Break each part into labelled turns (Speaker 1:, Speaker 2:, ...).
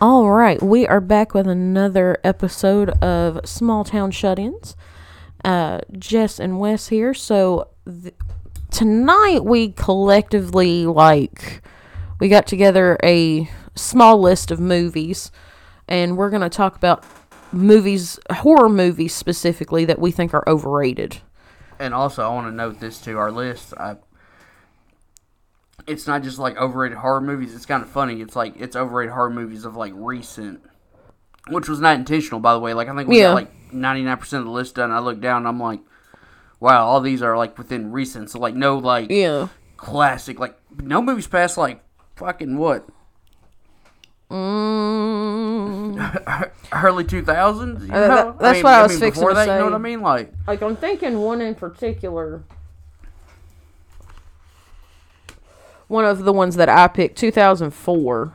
Speaker 1: All right, we are back with another episode of Small Town Shut-ins. Uh, Jess and Wes here. So th- tonight we collectively like we got together a small list of movies, and we're gonna talk about movies, horror movies specifically that we think are overrated.
Speaker 2: And also, I want to note this to our list. I, it's not just like overrated horror movies. It's kind of funny. It's like it's overrated horror movies of like recent, which was not intentional, by the way. Like I think we
Speaker 1: Yeah.
Speaker 2: got like ninety nine percent of the list done. I look down, and I'm like, wow, all these are like within recent. So like no like
Speaker 1: Yeah.
Speaker 2: classic. Like no movies past like fucking what
Speaker 1: Mm,
Speaker 2: early two thousands.
Speaker 1: Uh, that- that's what I was fixing
Speaker 2: before
Speaker 1: to
Speaker 2: that. You know what I mean? Like
Speaker 1: like I'm thinking one in particular. One of the ones that I picked, 2004.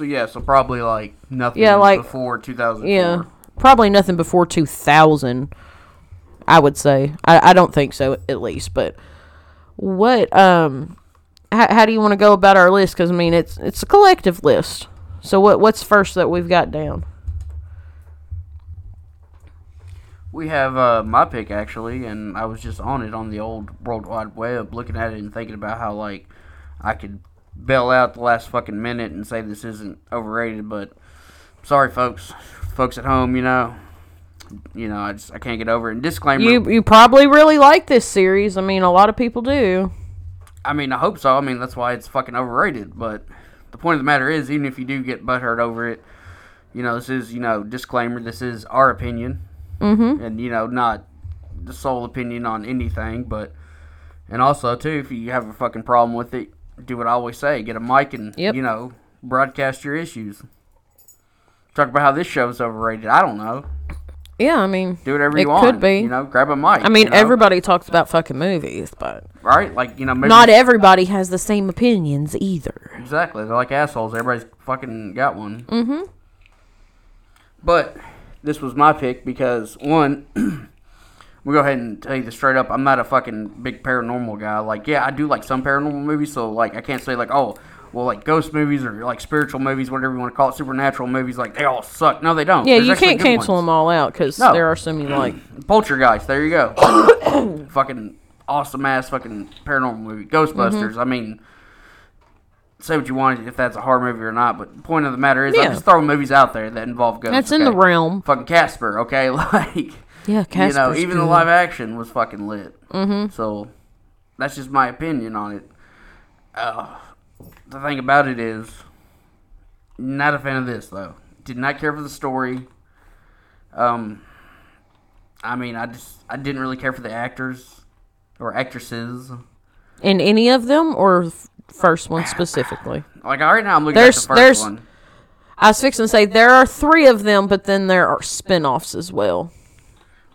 Speaker 2: so yeah. So probably like nothing.
Speaker 1: Yeah, like-
Speaker 2: before two thousand.
Speaker 1: Yeah, probably nothing before 2000. I would say. I, I don't think so, at least. But what? Um, how, how do you want to go about our list? Because I mean, it's it's a collective list. So what what's first that we've got down?
Speaker 2: We have uh, my pick actually, and I was just on it on the old World Wide Web, looking at it and thinking about how like I could bail out the last fucking minute and say this isn't overrated, but sorry, folks, folks at home, you know, you know, I just I can't get over it. And disclaimer,
Speaker 1: You you probably really like this series. I mean, a lot of people do.
Speaker 2: I mean, I hope so. I mean, that's why it's fucking overrated. But the point of the matter is, even if you do get butthurt over it, you know, this is, you know, disclaimer, this is our opinion.
Speaker 1: Mm-hmm.
Speaker 2: And, you know, not the sole opinion on anything. But, and also, too, if you have a fucking problem with it, do what I always say get a mic and,
Speaker 1: Yep.
Speaker 2: you know, broadcast your issues. Talk about how this show's overrated. I don't know.
Speaker 1: Yeah, I mean,
Speaker 2: Do whatever
Speaker 1: It
Speaker 2: you want.
Speaker 1: could be.
Speaker 2: You know, grab a mic.
Speaker 1: I mean,
Speaker 2: you know,
Speaker 1: everybody talks about fucking movies, but
Speaker 2: Right? Like, you know, maybe.
Speaker 1: not everybody has the same opinions either.
Speaker 2: Exactly. They're like assholes. Everybody's fucking got one. Mm-hmm. But this was my pick because one, we'll go ahead and tell you this straight up. I'm not a fucking big paranormal guy. Like, yeah, I do like some paranormal movies, so like I can't say like, oh, well, like ghost movies or like spiritual movies, whatever you want to call it, supernatural movies, like they all suck. No, they don't.
Speaker 1: Yeah,
Speaker 2: There's
Speaker 1: you can't cancel
Speaker 2: ones.
Speaker 1: them all out because
Speaker 2: No.
Speaker 1: there are so many like
Speaker 2: Poltergeist. There you go. fucking awesome ass fucking paranormal movie. Ghostbusters.
Speaker 1: Mm-hmm.
Speaker 2: I mean, say what you want if that's a horror movie or not, but the point of the matter is, I'm just throwing movies out there that involve ghosts.
Speaker 1: that's in the realm.
Speaker 2: Fucking Casper. Okay, like
Speaker 1: Yeah, Casper's
Speaker 2: you know, even the live action was fucking lit. Mm-hmm. So that's just my opinion on it. Uh, the thing about it is, not a fan of this though. Did not care for the story. Um, I mean, I just I didn't really care for the actors or actresses.
Speaker 1: in any of them or first one specifically.
Speaker 2: Like right now, I'm looking
Speaker 1: There's-
Speaker 2: at the first
Speaker 1: there's-
Speaker 2: one.
Speaker 1: I was fixing to say there are three of them, but then there are spin-offs as well.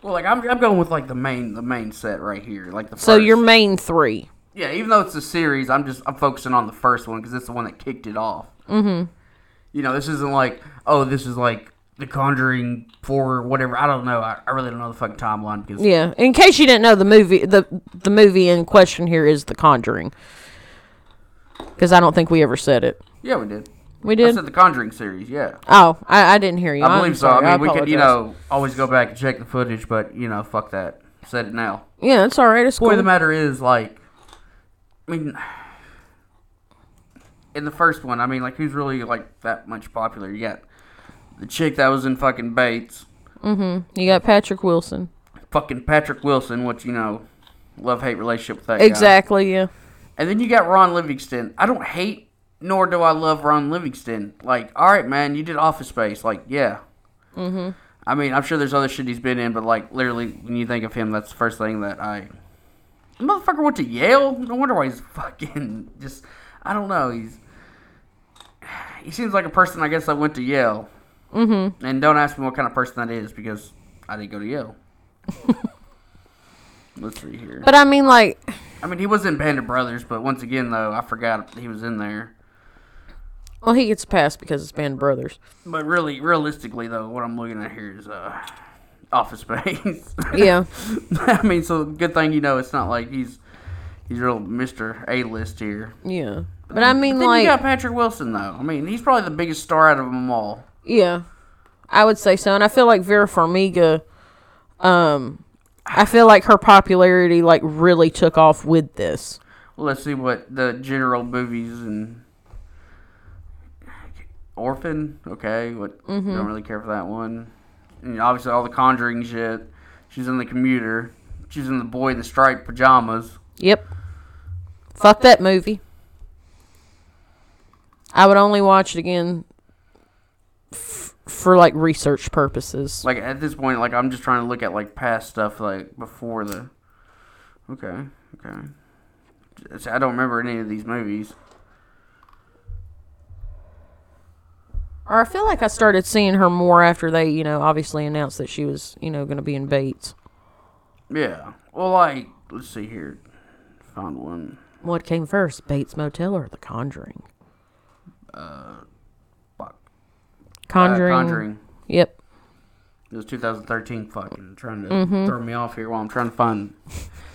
Speaker 2: Well, like I'm, I'm going with like the main the main set right here, like the
Speaker 1: So your main three.
Speaker 2: Yeah, even though it's a series, I'm just I'm focusing on the first one because it's the one that kicked it off. Mm-hmm. You know, this isn't like oh, this is like The Conjuring four, whatever. I don't know. I, I really don't know the fucking timeline because
Speaker 1: Yeah. In case you didn't know, the movie the the movie in question here is The Conjuring. Because I don't think we ever said it.
Speaker 2: yeah, we did.
Speaker 1: We
Speaker 2: I
Speaker 1: did.
Speaker 2: said the Conjuring series. Yeah,
Speaker 1: Oh, I, I didn't hear you.
Speaker 2: I
Speaker 1: I'm
Speaker 2: believe so.
Speaker 1: sorry.
Speaker 2: I mean, we could you
Speaker 1: apologize.
Speaker 2: know always go back and check the footage, but you know, fuck that. Said it now.
Speaker 1: Yeah, it's all right. It's
Speaker 2: Point
Speaker 1: cool.
Speaker 2: of the matter is, like, I mean, in the first one, I mean, like, who's really like that much popular? You got the chick that was in fucking Bates, Mm-hmm.
Speaker 1: you got Patrick Wilson.
Speaker 2: fucking Patrick Wilson, which you know, love hate relationship with that guy.
Speaker 1: Exactly. Yeah.
Speaker 2: And then you got Ron Livingston. I don't hate, nor do I love Ron Livingston. Like, all right, man, you did Office Space. Like, yeah. Mm-hmm. I mean, I'm sure there's other shit he's been in, but like, literally, when you think of him, that's the first thing that I. The motherfucker went to Yale. No wonder why he's fucking just. I don't know. He's. He seems like a person, I guess, I went to Yale. Mm-hmm. And don't ask me what kind of person that is because I didn't go to Yale. Let's see here.
Speaker 1: But I mean, like,
Speaker 2: I mean, he was in Band of Brothers, but once again, though, I forgot he was in there.
Speaker 1: well, he gets passed because it's Band of Brothers.
Speaker 2: But really, realistically, though, what I'm looking at here is uh, Office Space.
Speaker 1: Yeah.
Speaker 2: I mean, so good thing you know it's not like he's he's real Mister A list here.
Speaker 1: Yeah. But I mean,
Speaker 2: Then
Speaker 1: like,
Speaker 2: you got Patrick Wilson though. I mean, he's probably the biggest star out of them all.
Speaker 1: yeah, I would say so. And I feel like Vera Farmiga, um, I feel like her popularity like really took off with this.
Speaker 2: Let's see what the general movies and Orphan. Okay, what
Speaker 1: Mm-hmm.
Speaker 2: don't really care for that one. And obviously all the Conjuring shit. She's in the commuter. She's in the boy in the striped pajamas.
Speaker 1: Yep. Fuck that movie. I would only watch it again for like research purposes.
Speaker 2: Like at this point, like I'm just trying to look at like past stuff like before the. Okay, okay. See, I don't remember any of these movies.
Speaker 1: Or I feel like I started seeing her more after they, you know, obviously announced that she was, you know, going to be in Bates.
Speaker 2: Yeah. Well, like let's see here. Found one.
Speaker 1: What came first, Bates Motel or The Conjuring?
Speaker 2: Fuck.
Speaker 1: Conjuring.
Speaker 2: Uh, Conjuring.
Speaker 1: Yep.
Speaker 2: It was 2013. Fucking trying to
Speaker 1: Mm-hmm.
Speaker 2: throw me off here while I'm trying to find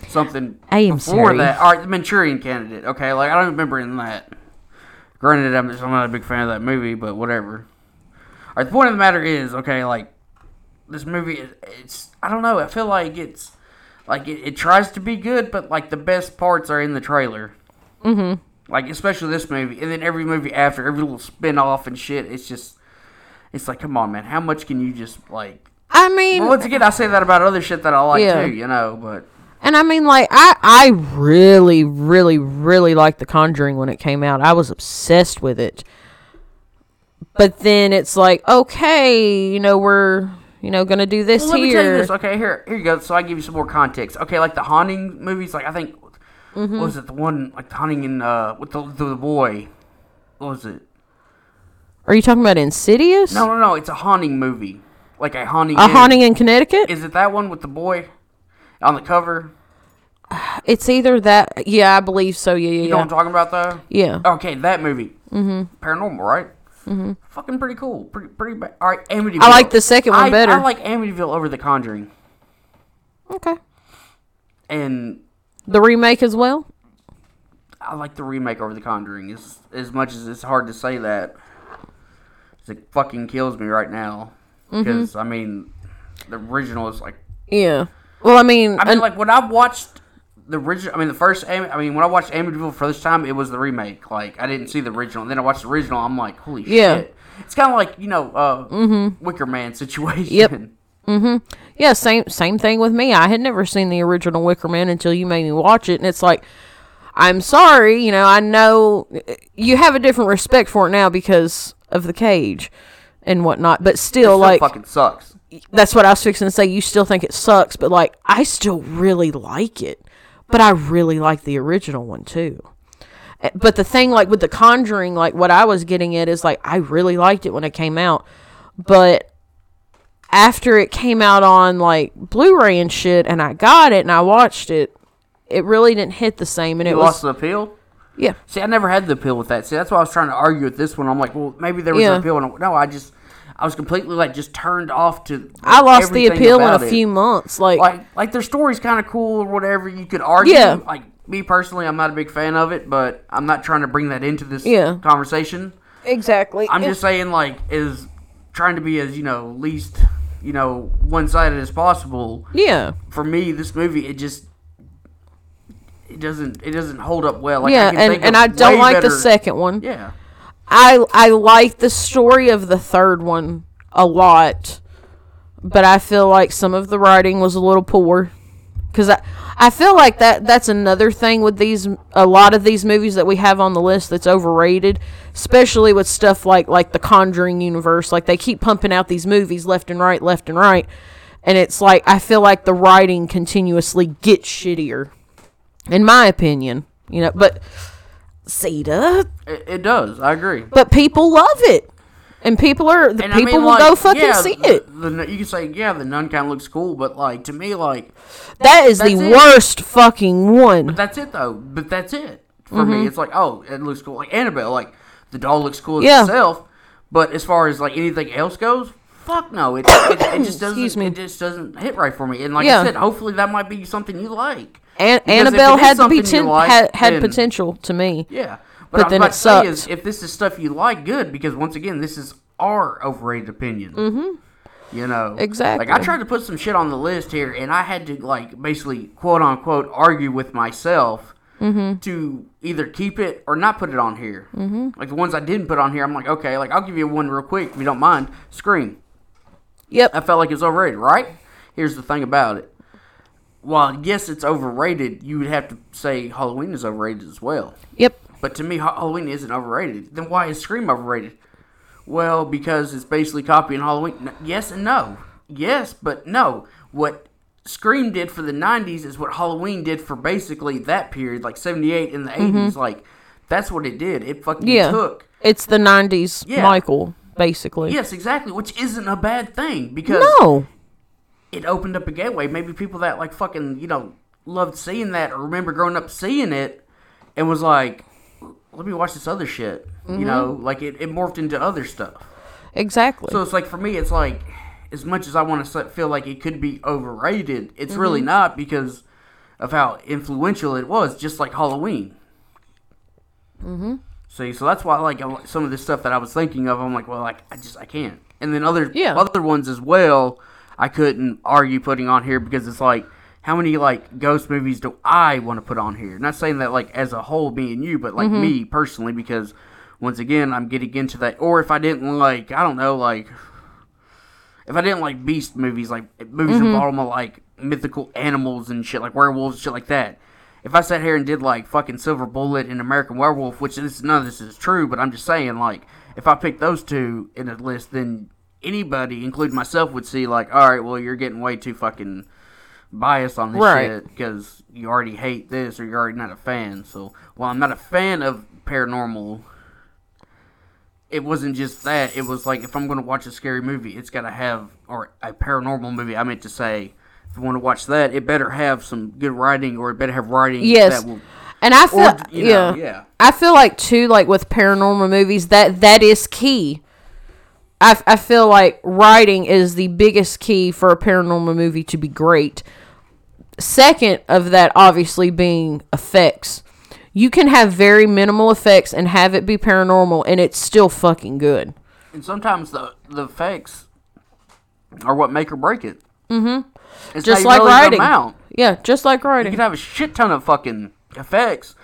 Speaker 2: something
Speaker 1: I am
Speaker 2: before
Speaker 1: sorry.
Speaker 2: that. All right, the Manchurian Candidate. Okay, like I don't remember in that. Granted, I'm, just, I'm not a big fan of that movie, but whatever. All right, the point of the matter is, okay, like this movie, is, it's I don't know. I feel like it's like it, it tries to be good, but like the best parts are in the trailer. Mm-hmm. Like especially this movie, and then every movie after, every little spin off and shit. It's just, it's like, come on, man, how much can you just like?
Speaker 1: I mean,
Speaker 2: Well, once again, I say that about other shit that I like
Speaker 1: Yeah.
Speaker 2: too, you know. But
Speaker 1: and I mean, like, I, I really, really, really liked The Conjuring when it came out. I was obsessed with it. But then it's like, okay, you know, we're, you know, gonna do this
Speaker 2: well, let me tell you
Speaker 1: here.
Speaker 2: this. Okay, here, here you go. So I give you some more context. Okay, like the haunting movies, like I think,
Speaker 1: Mm-hmm.
Speaker 2: what was it the one like the haunting in uh with the the boy? What was it?
Speaker 1: Are you talking about Insidious?
Speaker 2: No, no, no. It's a haunting movie, like a haunting.
Speaker 1: A
Speaker 2: in-
Speaker 1: Haunting in Connecticut?
Speaker 2: Is it that one with the boy on the cover?
Speaker 1: It's either that. Yeah, I believe so. Yeah, yeah,
Speaker 2: You know what. I'm talking about, though.
Speaker 1: Yeah.
Speaker 2: Okay, that movie. Mm-hmm. Paranormal, right? Mm-hmm. Fucking pretty cool. Pretty pretty bad. All right, Amityville.
Speaker 1: I like the second one
Speaker 2: I-
Speaker 1: better.
Speaker 2: I like Amityville over The Conjuring,
Speaker 1: Okay.
Speaker 2: and
Speaker 1: The remake as well.
Speaker 2: I like the remake over The Conjuring. As as much as it's hard to say that, it fucking kills me right now.
Speaker 1: Mm-hmm.
Speaker 2: Because I mean, the original is like.
Speaker 1: Yeah. Well, I mean,
Speaker 2: I mean,
Speaker 1: an-
Speaker 2: like when I watched the original. I mean, the first. I mean, when I watched Amityville for this time, it was the remake. Like I didn't see the original. And then I watched the original. I'm like, holy
Speaker 1: Yeah.
Speaker 2: shit! It's kind of like you know, uh, mm-hmm. Wicker Man situation.
Speaker 1: Yep. Mm-hmm. Yeah, same same thing with me. I had never seen the original Wicker Man until you made me watch it, and it's like, I'm sorry, you know, I know you have a different respect for it now because of the cage and whatnot, but still, like,
Speaker 2: fucking sucks.
Speaker 1: that's what I was fixing to say. You still think it sucks, but like, I still really like it. But I really like the original one too. Eh, But the thing, like with The Conjuring, like what I was getting at is like, I really liked it when it came out. But after it came out on like Blu-ray and shit, and I got it and I watched it, it really didn't hit the same. And it
Speaker 2: You
Speaker 1: was
Speaker 2: lost the appeal.
Speaker 1: Yeah,
Speaker 2: See, I never had the appeal with that. See, that's why I was trying to argue with this one. I'm like, well, maybe there was
Speaker 1: Yeah.
Speaker 2: an appeal. And no, I just, I was completely like just turned off to.
Speaker 1: I lost the appeal in a
Speaker 2: it.
Speaker 1: few months. Like,
Speaker 2: Like, like their story's kind of cool or whatever. You could argue.
Speaker 1: Yeah.
Speaker 2: Like me personally, I'm not a big fan of it, but I'm not trying to bring that into this
Speaker 1: Yeah.
Speaker 2: conversation.
Speaker 1: exactly.
Speaker 2: I'm just saying, like, is trying to be as you know least you know one sided as possible.
Speaker 1: yeah.
Speaker 2: For me, this movie it just it doesn't it doesn't hold up well. Like, I
Speaker 1: yeah,
Speaker 2: can
Speaker 1: and, and I don't like the second one.
Speaker 2: Yeah,
Speaker 1: I I like the story of the third one a lot, but I feel like some of the writing was a little poor. Cause I I feel like that that's another thing with these a lot of these movies that we have on the list that's overrated, especially with stuff like like the Conjuring universe. Like they keep pumping out these movies left and right, left and right, and it's like I feel like the writing continuously gets shittier, in my opinion. You know, but Zeta,
Speaker 2: it, it does. I agree.
Speaker 1: but people love it, and people are the
Speaker 2: And
Speaker 1: people
Speaker 2: I mean,
Speaker 1: will
Speaker 2: like,
Speaker 1: go fucking
Speaker 2: yeah,
Speaker 1: see
Speaker 2: the-
Speaker 1: it.
Speaker 2: The, you can say, yeah, the nun kind of looks cool, but like to me, like
Speaker 1: That is the
Speaker 2: it.
Speaker 1: worst fucking one.
Speaker 2: But that's it though. But that's it for
Speaker 1: Mm-hmm.
Speaker 2: me. It's like, oh, it looks cool. Like Annabelle, like the doll looks cool as
Speaker 1: Yeah.
Speaker 2: itself. But as far as like anything else goes, fuck no. It, it, it just doesn't. It just doesn't hit right for me. And like
Speaker 1: Yeah.
Speaker 2: I said, hopefully that might be something you like.
Speaker 1: An- Annabelle had the
Speaker 2: something you
Speaker 1: poten-
Speaker 2: like,
Speaker 1: had, had
Speaker 2: then-
Speaker 1: potential to me.
Speaker 2: Yeah,
Speaker 1: But
Speaker 2: but,
Speaker 1: then it
Speaker 2: say is, if this is stuff you like, good because once again, this is our overrated opinion. Mm-hmm. You know,
Speaker 1: Exactly.
Speaker 2: Like I tried to put some shit on the list here, and I had to like basically quote unquote argue with myself
Speaker 1: Mm-hmm.
Speaker 2: to either keep it or not put it on here. Mm-hmm. Like the ones I didn't put on here, I'm like, okay, like I'll give you one real quick if you don't mind. Scream.
Speaker 1: Yep.
Speaker 2: I felt like it was overrated, right? Here's the thing about it. While yes, it's overrated, you would have to say Halloween is overrated as well.
Speaker 1: Yep.
Speaker 2: But to me, Halloween isn't overrated. Then why is Scream overrated? Well, because it's basically copying Halloween. Yes and no. Yes, but no. What Scream did for the 90s is what Halloween did for basically that period, like 78 in the 80s. Like, that's what it did. It fucking
Speaker 1: Mm-hmm. Yeah.
Speaker 2: took.
Speaker 1: It's the '90s
Speaker 2: Yeah.
Speaker 1: Michael, basically.
Speaker 2: Yes, exactly. Which isn't a bad thing because
Speaker 1: No.
Speaker 2: It opened up a gateway. Maybe people that like fucking you know loved seeing that or remember growing up seeing it and was like, let me watch this other shit. You know, like it, it morphed into other stuff.
Speaker 1: Exactly.
Speaker 2: So it's like for me, it's like as much as I want to feel like it could be overrated, it's really not because of how influential it was. Just like Halloween. Mm-hmm. See, so that's why like some of this stuff that I was thinking of, I'm like, well, like I just I can't. And then other
Speaker 1: Yeah.
Speaker 2: other ones as well, I couldn't argue putting on here because it's like. How many like ghost movies do I want to put on here? Not saying that like as a whole being you, but like mm-hmm. me personally, because once again I'm getting into that. Or if I didn't like, I don't know, like if I didn't like beast movies, like movies involving mm-hmm. like mythical animals and shit, like werewolves, shit like that. If I sat here and did like fucking Silver Bullet and American Werewolf, which this none of this is true, but I'm just saying, like, if I picked those two in a list, then anybody, including myself, would see like, all right, well, you're getting way too fucking biased on this
Speaker 1: Right.
Speaker 2: shit because you already hate this or you're already not a fan. So, while I'm not a fan of paranormal, it wasn't just that. It was like if I'm going to watch a scary movie, it's got to have or a paranormal movie. I meant to say, if you want to watch that, it better have some good writing or it better have writing
Speaker 1: yes.
Speaker 2: that will.
Speaker 1: and I feel
Speaker 2: Or you know,
Speaker 1: yeah.
Speaker 2: yeah.
Speaker 1: I feel like too like with paranormal movies that that is key. I, f- I feel like writing is the biggest key for a paranormal movie to be great. Second of that obviously being effects. You can have very minimal effects and have it be paranormal and it's still fucking good.
Speaker 2: And sometimes the the effects are what make or break it. Mm-hmm. It's
Speaker 1: Just like
Speaker 2: know
Speaker 1: writing. Yeah, just like writing.
Speaker 2: You can have a shit ton of fucking effects,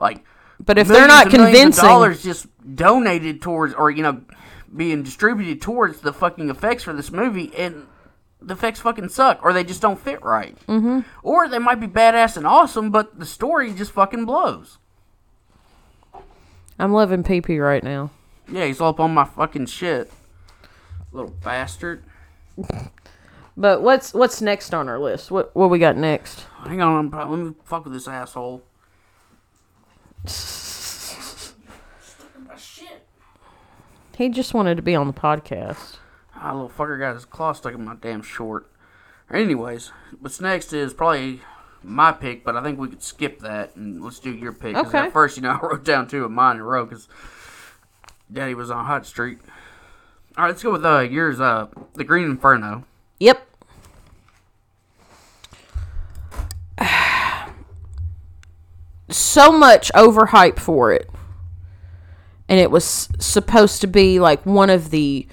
Speaker 2: like
Speaker 1: But if they're not convincing,
Speaker 2: dollars just donated towards or you know being distributed towards the fucking effects for this movie and the effects fucking suck or they just don't fit right mm-hmm. or they might be badass and awesome but the story just fucking blows
Speaker 1: I'm loving PP right now.
Speaker 2: yeah he's all up on my fucking shit little bastard
Speaker 1: But what's what's next on our list? What what we got next?
Speaker 2: hang on I'm let me fuck with this asshole
Speaker 1: He just wanted to be on the podcast.
Speaker 2: Ah, little fucker got his claw stuck in my damn short. Anyways, what's next is probably my pick, but I think we could skip that and let's do your pick. 'Cause
Speaker 1: Okay.
Speaker 2: At first, you know, I wrote down two of mine in a row because Daddy was on Hot Street. All right, let's go with uh, yours, uh, The Green Inferno.
Speaker 1: Yep. so much overhype for it. And it was supposed to be like one of the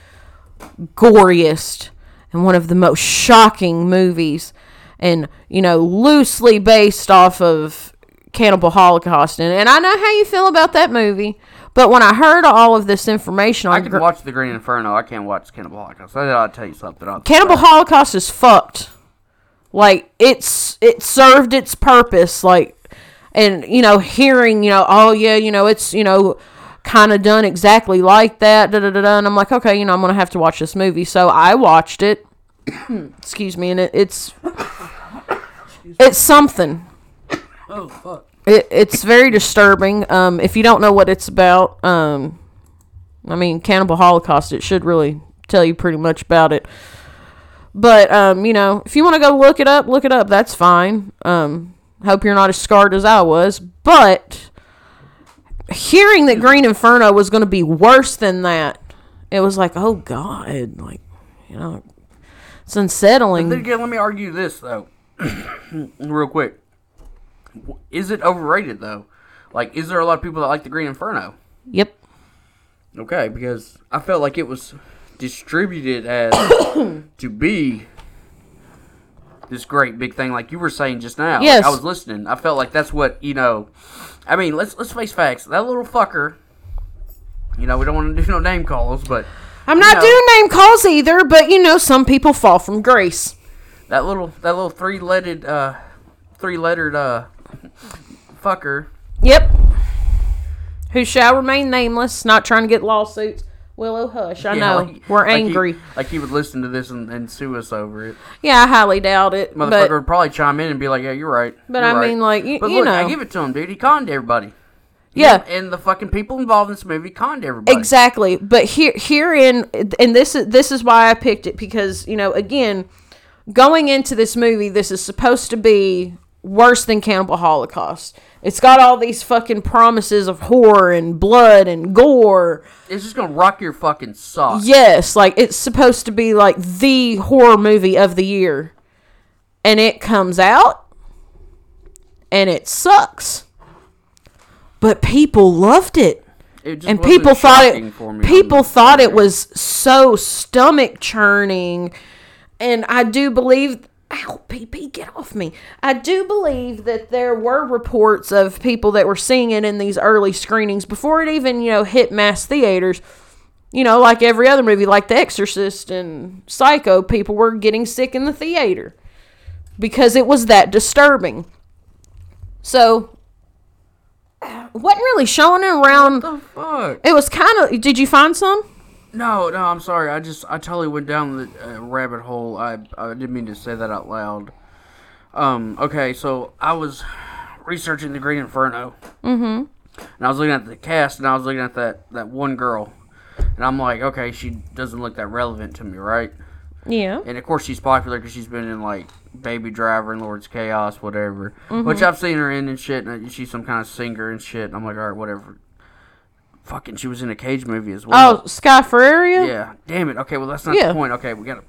Speaker 1: goriest and one of the most shocking movies and you know loosely based off of cannibal holocaust and, and i know how you feel about that movie but when i heard all of this information on
Speaker 2: I can
Speaker 1: Gr-
Speaker 2: watch The Green Inferno. I can't watch Cannibal Holocaust. I gotta tell you something. I'll-
Speaker 1: Cannibal Holocaust is fucked. Like it's it served its purpose. Like, and you know, hearing you know, oh yeah, you know, it's you know, kind of done exactly like that. Da da da da. And I'm like, okay, you know, I'm gonna have to watch this movie. So I watched it. Excuse me, and it, it's it's something.
Speaker 2: Oh fuck.
Speaker 1: It, it's very disturbing. Um, if you don't know what it's about, um, I mean, Cannibal Holocaust, it should really tell you pretty much about it. But um, you know, if you want to go look it up, look it up. That's fine. Um, hope you're not as scarred as I was. But hearing that Green Inferno was going to be worse than that, it was like, oh god, like you know, it's unsettling.
Speaker 2: Then again, let me argue this though, real quick. Is it overrated though? Like, is there a lot of people that like the Green Inferno?
Speaker 1: Yep.
Speaker 2: Okay, because I felt like it was distributed as to be this great big thing, like you were saying just now. Like,
Speaker 1: Yes.
Speaker 2: I was listening. I felt like that's what you know. I mean, let's let's face facts. That little fucker. You know, we don't want to do no name calls, but
Speaker 1: I'm not
Speaker 2: No.
Speaker 1: doing name calls either, but you know, some people fall from grace.
Speaker 2: that little that little three lettered uh three lettered uh fucker.
Speaker 1: Yep. Who shall remain nameless, not trying to get lawsuits. Willow, hush. I
Speaker 2: Yeah,
Speaker 1: know.
Speaker 2: like-
Speaker 1: We're
Speaker 2: like he-
Speaker 1: angry.
Speaker 2: like he would listen to this and, and sue us over it.
Speaker 1: yeah, I highly doubt it.
Speaker 2: Motherfucker
Speaker 1: But
Speaker 2: would probably chime in and be like, "Yeah, you're right."
Speaker 1: But
Speaker 2: You're
Speaker 1: I
Speaker 2: right."
Speaker 1: mean, like, y-
Speaker 2: but
Speaker 1: you
Speaker 2: look, I give it to him, dude. He conned everybody.
Speaker 1: Yeah.
Speaker 2: Him and the fucking people involved in this movie conned everybody.
Speaker 1: Exactly. But here herein and this is this is why I picked it because, you know, again, going into this movie, this is supposed to be worse than Cannibal Holocaust. It's got all these fucking promises of horror and blood and gore.
Speaker 2: It's just gonna rock your fucking socks.
Speaker 1: Yes, like it's supposed to be like the horror movie of the year. And it comes out and it sucks. But people loved it
Speaker 2: It just
Speaker 1: and people thought it people thought it was so stomach churning and i do believe ow pp get off me i do believe that there were reports of people that were seeing it in these early screenings before it even you know hit mass theaters you know like every other movie like the exorcist and psycho people were getting sick in the theater because it was that disturbing so wasn't really showing it around
Speaker 2: the fuck?
Speaker 1: it was kind of. Did you find some?
Speaker 2: No, no, I'm sorry. I just I totally went down the uh, rabbit hole. I I didn't mean to say that out loud. Um. Okay, so I was researching the Green Inferno. Mm-hmm. And I was looking at the cast, and I was looking at that that one girl, and I'm like, okay, she doesn't look that relevant to me, right?
Speaker 1: Yeah.
Speaker 2: And of course, she's popular because she's been in like Baby Driver and Lord's Chaos, whatever. Which I've seen her in and shit. And she's some kind of singer and shit. And I'm like, all right, whatever. Fucking, she was in a Cage movie as well.
Speaker 1: Oh, Sky Ferreira.
Speaker 2: yeah. Damn it. Okay, well that's not
Speaker 1: Yeah.
Speaker 2: the point. Okay, we gotta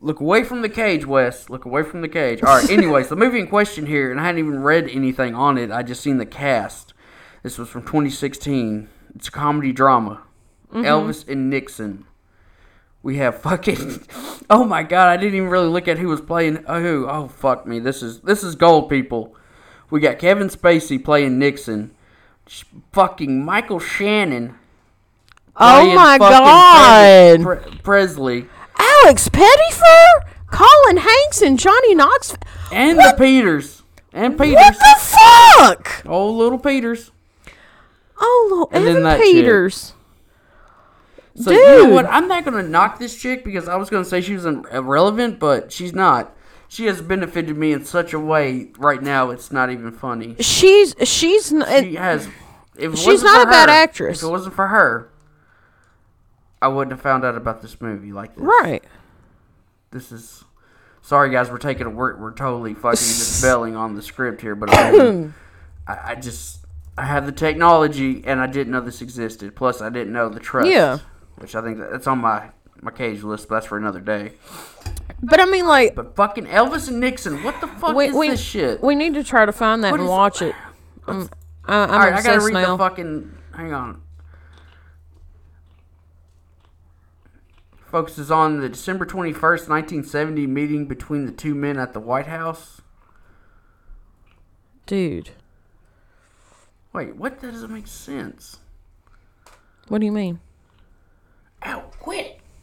Speaker 2: look away from the cage, Wes. Look away from the cage. All right. Anyways, the movie in question here, and I hadn't even read anything on it. I just seen the cast. This was from 2016. It's a comedy drama. Elvis and Nixon. We have fucking. Oh my god! I didn't even really look at who was playing uh, who. Oh fuck me! This is this is gold, people. We got Kevin Spacey playing Nixon. Fucking Michael Shannon.
Speaker 1: Oh my God.
Speaker 2: Pre- Pre- Presley
Speaker 1: Alex Pettyfer, Colin Hanks, and Johnny Knox.
Speaker 2: and
Speaker 1: What?
Speaker 2: the Peters and Peters.
Speaker 1: What the fuck?
Speaker 2: Oh, little Peters.
Speaker 1: Oh, Lord,
Speaker 2: And then
Speaker 1: Evan
Speaker 2: chick.
Speaker 1: Peters.
Speaker 2: So you know
Speaker 1: Dude.
Speaker 2: what? I'm not gonna knock this chick because I was gonna say she was irrelevant, but she's not. She has benefited me in such a way right now. It's not even funny.
Speaker 1: She's she's n-
Speaker 2: She has.
Speaker 1: She's not a bad actress.
Speaker 2: If it wasn't for her, I wouldn't have found out about this movie like this.
Speaker 1: right.
Speaker 2: This is. Sorry, guys. We're taking a we're, we're totally fucking just belling on the script here, but I, I, I just I have the technology and I didn't know this existed. Plus, I didn't know the trust.
Speaker 1: Yeah.
Speaker 2: Which I think that, that's on my my cage list, but that's for another day.
Speaker 1: But I mean, like,
Speaker 2: But fucking Elvis and Nixon, what the fuck
Speaker 1: we
Speaker 2: is
Speaker 1: we,
Speaker 2: this shit?
Speaker 1: we need to try to find that
Speaker 2: What
Speaker 1: and
Speaker 2: is-
Speaker 1: watch it. I'm, I, I'm
Speaker 2: All right, I gotta read
Speaker 1: now.
Speaker 2: the fucking. Hang on. Focuses on the December 21st, 1970 meeting between the two men at the White House.
Speaker 1: Dude,
Speaker 2: Wait, what? That doesn't make sense.
Speaker 1: what do you mean?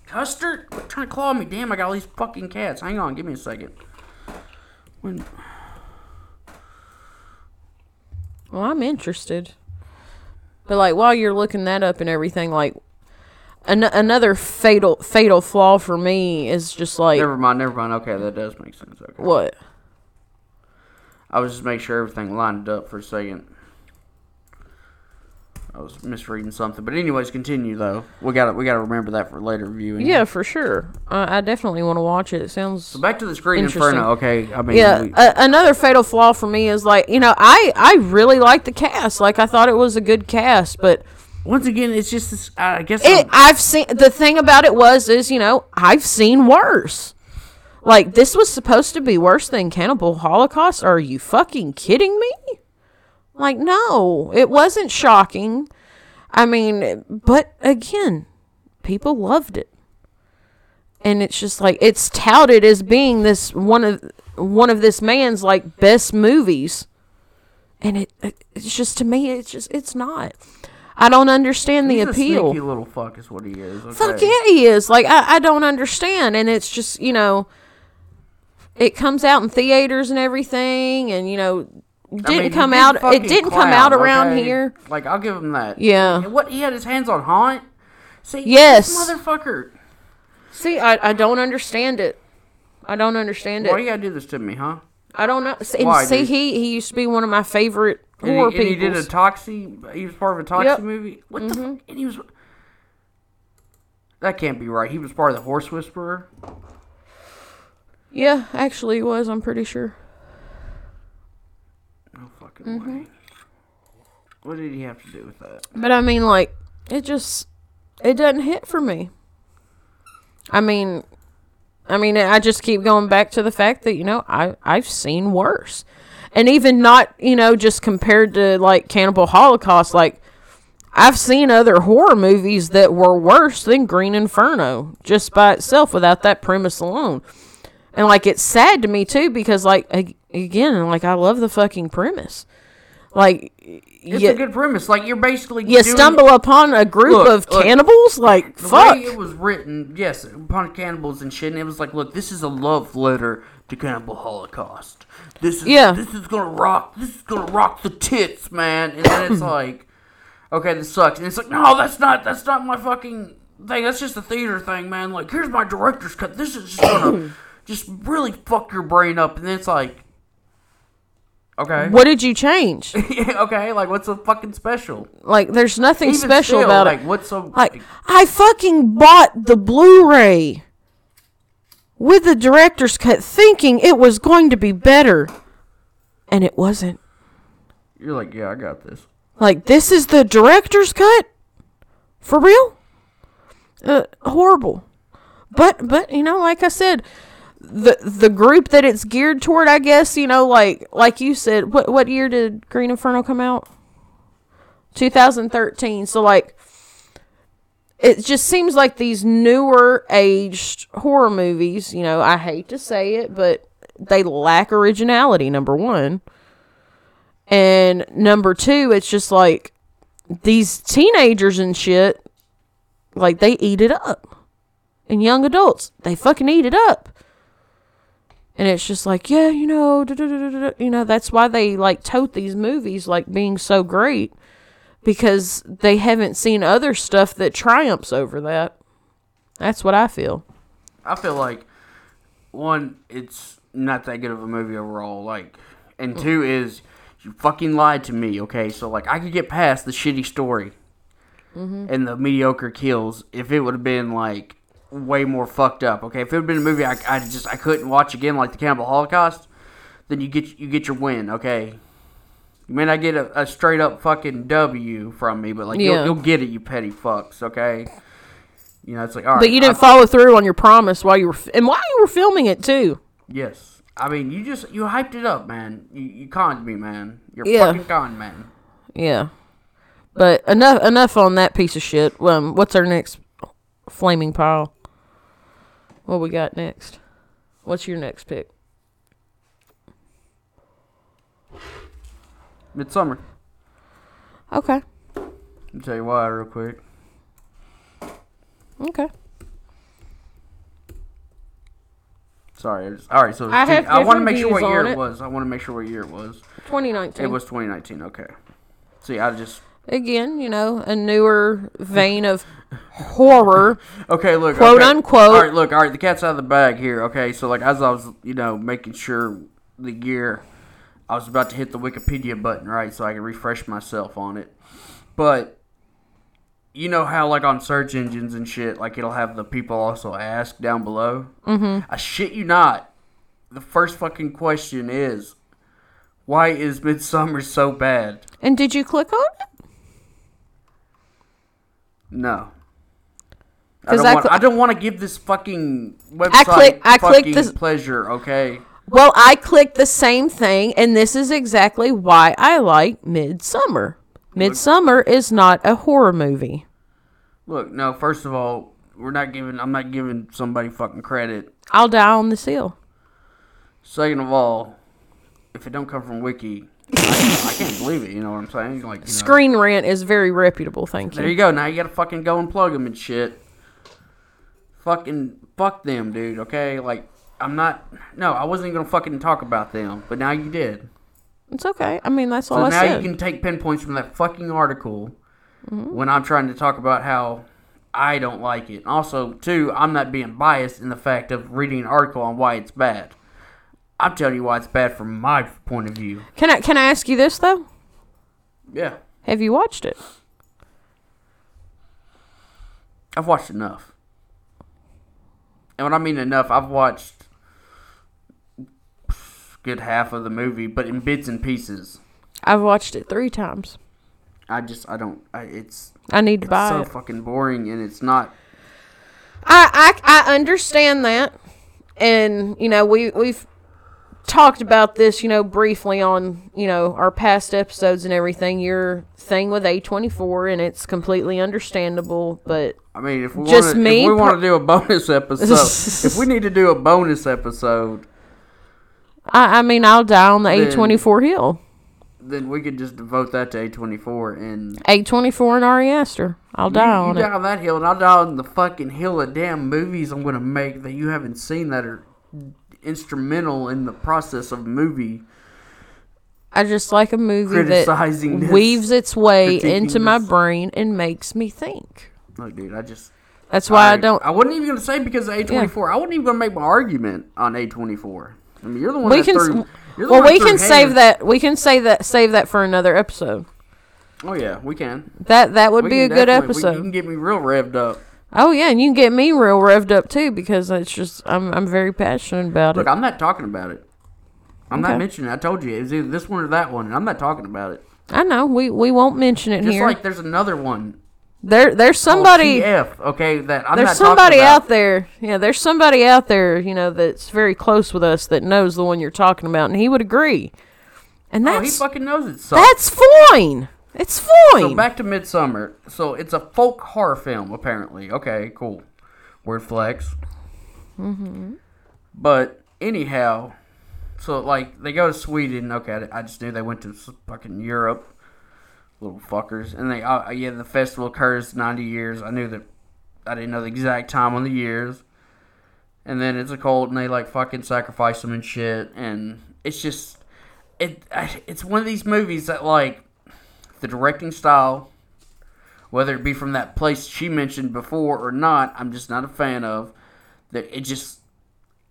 Speaker 2: Custard? Quit trying to claw me. Damn, I got all these fucking cats. Hang on, give me a second. When,
Speaker 1: Well, I'm interested. But like while you're looking that up and everything, like an- another fatal fatal flaw for me is just like
Speaker 2: never mind, never mind. Okay, that does make sense. Okay.
Speaker 1: what?
Speaker 2: I was just making sure everything lined up for a second. I was misreading something, but anyways, continue though. We got we got to remember that for later viewing.
Speaker 1: Yeah, for sure. Uh, I definitely want to watch it. It sounds
Speaker 2: So back to the Green Inferno. Okay, I mean,
Speaker 1: yeah.
Speaker 2: we-
Speaker 1: A- another fatal flaw for me is like you know I I really like the cast. Like I thought it was a good cast, but
Speaker 2: once again, it's just this, I guess
Speaker 1: it I've seen the thing about it was is you know I've seen worse. Like this was supposed to be worse than Cannibal Holocaust? Are you fucking kidding me? Like no, it wasn't shocking. I mean, but again, people loved it. And it's just like it's touted as being this one of one of this man's like best movies. And it it's just to me it's just it's not. I don't understand the appeal.
Speaker 2: A sneaky little fuck is what he is. Okay?
Speaker 1: Fuck yeah, he is. Like I, I don't understand, and it's just you know, it comes out in theaters and everything, and you know, didn't
Speaker 2: I mean,
Speaker 1: come out. It didn't come out around
Speaker 2: okay?
Speaker 1: here.
Speaker 2: Like I'll give him that.
Speaker 1: Yeah.
Speaker 2: What he had his hands on Haunt. See,
Speaker 1: Yes.
Speaker 2: this motherfucker.
Speaker 1: See, I, I don't understand it. I don't understand it.
Speaker 2: Why you gotta do this to me, huh?
Speaker 1: I don't know. And
Speaker 2: Why,
Speaker 1: see
Speaker 2: dude?
Speaker 1: he he used to be one of my favorite horror
Speaker 2: he, and he did a
Speaker 1: people.
Speaker 2: Toxie. He was part of a Toxie
Speaker 1: Yep. Mm-hmm.
Speaker 2: movie. What the? Fuck? And he was. That can't be right. He was part of the Horse Whisperer.
Speaker 1: yeah, actually, he was. I'm pretty sure.
Speaker 2: Fucking
Speaker 1: Mm-hmm.
Speaker 2: way. What did he have to do with that?
Speaker 1: But I mean, like, it just it doesn't hit for me. I mean, I mean, I just keep going back to the fact that you know I I've seen worse, and even not you know just compared to like Cannibal Holocaust, like I've seen other horror movies that were worse than Green Inferno just by itself without that premise alone. And like it's sad to me too because like again like I love the fucking premise. Like
Speaker 2: It's
Speaker 1: you,
Speaker 2: a good premise. Like you're basically
Speaker 1: you
Speaker 2: doing-
Speaker 1: stumble upon a group
Speaker 2: Look,
Speaker 1: of
Speaker 2: look,
Speaker 1: cannibals like
Speaker 2: The
Speaker 1: fuck.
Speaker 2: way it was written, yes, upon cannibals and shit, and it was like, look, this is a love letter to Cannibal Holocaust. This is
Speaker 1: Yeah.
Speaker 2: this is gonna rock. This is gonna rock the tits, man. And then it's like, okay, this sucks. And it's like, no, that's not that's not my fucking thing. That's just a theater thing, man. Like, here's my director's cut. This is just gonna just really fuck your brain up. And then it's like, okay,
Speaker 1: What did you change?
Speaker 2: okay, like what's so fucking special?
Speaker 1: Like there's nothing
Speaker 2: Even
Speaker 1: special
Speaker 2: still,
Speaker 1: about
Speaker 2: like,
Speaker 1: it.
Speaker 2: what's so
Speaker 1: Like I fucking bought the Blu-ray with the director's cut thinking it was going to be better and it wasn't.
Speaker 2: You're like, yeah, I got this.
Speaker 1: Like this is the director's cut? For real? Uh, horrible. But but you know, like I said, the the group that it's geared toward, I guess, you know, like like you said, what what year did Green Inferno come out? 2013. So like it just seems like these newer aged horror movies, you know, I hate to say it, but they lack originality number 1. And number 2, it's just like these teenagers and shit like they eat it up. And young adults, they fucking eat it up. And it's just like, yeah, you know, you know, that's why they like tote these movies like being so great because they haven't seen other stuff that triumphs over that. That's what I feel.
Speaker 2: I feel like one, it's not that good of a movie overall. Like, and mm. two is you fucking lied to me. Okay, so like I could get past the shitty story mm-hmm. and the mediocre kills if it would have been like way more fucked up. Okay, if it have been a movie I, I just I couldn't watch again, like the Cannibal Holocaust, then you get you get your win. Okay. You may not get a, a straight up fucking W from me, but like
Speaker 1: Yeah.
Speaker 2: you'll, you'll get it, you petty fucks. Okay. You know, it's like all right.
Speaker 1: But you didn't
Speaker 2: I-
Speaker 1: follow through on your promise while you were, f- and while you were filming it too.
Speaker 2: Yes. I mean, you just you hyped it up, man. You you conned me, man. You're
Speaker 1: Yeah.
Speaker 2: fucking con man.
Speaker 1: Yeah. But enough enough on that piece of shit. Um, what's our next flaming pile? What we got next? What's your next pick?
Speaker 2: Midsommar.
Speaker 1: Okay.
Speaker 2: I'll tell you why real quick.
Speaker 1: Okay.
Speaker 2: Sorry. Just, all right. So
Speaker 1: I have
Speaker 2: I want to make sure what year it.
Speaker 1: it.
Speaker 2: was. I want to make sure what year it was.
Speaker 1: 2019.
Speaker 2: It was 2019. Okay. See, I just
Speaker 1: Again, you know, a newer vein of horror.
Speaker 2: okay. Look,
Speaker 1: Quote,
Speaker 2: okay.
Speaker 1: unquote.
Speaker 2: All right. Look. All right. The cat's out of the bag here. Okay. So like as I was, you know, making sure the year, I was about to hit the Wikipedia button, right, so I could refresh myself on it. But you know how like on search engines and shit, like it'll have the people also ask down below. Mm-hmm. I shit you not. The first fucking question is, why is Midsommar so bad?
Speaker 1: And did you click on it?
Speaker 2: No. I don't,
Speaker 1: I
Speaker 2: want,
Speaker 1: cl-
Speaker 2: I don't want to give this fucking website
Speaker 1: click- I
Speaker 2: fucking
Speaker 1: this-
Speaker 2: pleasure. Okay.
Speaker 1: Well, I clicked the same thing, and this is exactly why I like Midsommar. Midsommar is not a horror movie.
Speaker 2: Look, no. First of all, we're not giving. I'm not giving somebody fucking credit.
Speaker 1: I'll die on this hill.
Speaker 2: Second of all, if it don't come from Wiki, I, I can't believe it. You know what I'm saying? Like, you know,
Speaker 1: Screen Rant is very reputable, thank you.
Speaker 2: there
Speaker 1: you.
Speaker 2: go. Now you gotta fucking go and plug them and shit. Fucking fuck them, dude. Okay, like I'm not. No, I wasn't gonna fucking talk about them, but now you did.
Speaker 1: It's okay. I mean, that's all
Speaker 2: So
Speaker 1: I
Speaker 2: now
Speaker 1: said.
Speaker 2: you can take pinpoints from that fucking article
Speaker 1: Mm-hmm.
Speaker 2: when I'm trying to talk about how I don't like it. Also, too, I'm not being biased in the fact of reading an article on why it's bad. I'm telling you why it's bad from my point of view.
Speaker 1: Can I can I ask you this though?
Speaker 2: Yeah,
Speaker 1: Have you watched it?
Speaker 2: I've watched enough. And when I mean enough, I've watched good half of the movie, but in bits and pieces.
Speaker 1: I've watched it three times.
Speaker 2: I just, I don't, I, it's,
Speaker 1: I need to
Speaker 2: it's
Speaker 1: buy
Speaker 2: so
Speaker 1: it.
Speaker 2: fucking boring and it's not
Speaker 1: I, I I understand that, and you know we we've talked about this you know briefly on you know our past episodes and everything. Your thing with A twenty four, and it's completely understandable. But
Speaker 2: I mean, if we
Speaker 1: Just
Speaker 2: want to,
Speaker 1: me
Speaker 2: if we want to do a bonus episode, if we need to do a bonus episode,
Speaker 1: I I mean I'll die on the
Speaker 2: Then-
Speaker 1: A twenty four hill.
Speaker 2: then we could just devote that to A twenty four and
Speaker 1: A twenty four and Ari Aster. I'll
Speaker 2: you,
Speaker 1: die
Speaker 2: you
Speaker 1: on
Speaker 2: die
Speaker 1: it.
Speaker 2: on that hill, and I'll die on the fucking hill of damn movies I'm gonna make that you haven't seen that are instrumental in the process of movie.
Speaker 1: I just like a movie that
Speaker 2: this,
Speaker 1: weaves its way into my
Speaker 2: this.
Speaker 1: brain and makes me think.
Speaker 2: Look, dude, I just
Speaker 1: That's why I
Speaker 2: Alright,
Speaker 1: don't.
Speaker 2: I wasn't even gonna say because of A twenty four. I wasn't even gonna make my argument on A twenty four. I mean, you're the one
Speaker 1: we
Speaker 2: that
Speaker 1: can
Speaker 2: threw.
Speaker 1: well we can save that we can say that save that for another episode
Speaker 2: Oh yeah, we can.
Speaker 1: that that would
Speaker 2: We
Speaker 1: be a good
Speaker 2: definitely- we-
Speaker 1: episode
Speaker 2: you can get me real revved up.
Speaker 1: Oh yeah and you can get me real revved up too because it's just i'm, I'm very passionate about it.
Speaker 2: Look,
Speaker 1: it
Speaker 2: I'm not talking about it. I'm
Speaker 1: Okay.
Speaker 2: not mentioning it. I told you it was either this one or that one, and I'm not talking about it.
Speaker 1: i know we we won't mention it
Speaker 2: Just
Speaker 1: here
Speaker 2: like there's another one.
Speaker 1: there there's
Speaker 2: called
Speaker 1: somebody
Speaker 2: TF, okay, that I'm
Speaker 1: there's
Speaker 2: not
Speaker 1: somebody
Speaker 2: talking about.
Speaker 1: out there yeah there's somebody out there you know that's very close with us that knows the one you're talking about and he would agree and
Speaker 2: Oh, he
Speaker 1: that's
Speaker 2: fucking knows it. So,
Speaker 1: that's fine it's fine
Speaker 2: so back to Midsommar. So it's a folk horror film, apparently. Okay, cool. Word flex. Mm-hmm. But anyhow, so like they go to Sweden. Okay, I just knew they went to fucking Europe. Little fuckers, and they uh, yeah the festival occurs ninety years. I knew that. I didn't know the exact time on the years. And then it's a cult, and they like fucking sacrifice them and shit. And it's just, it. It's one of these movies that like, the directing style, whether it be from that place she mentioned before or not, I'm just not a fan of. That it just,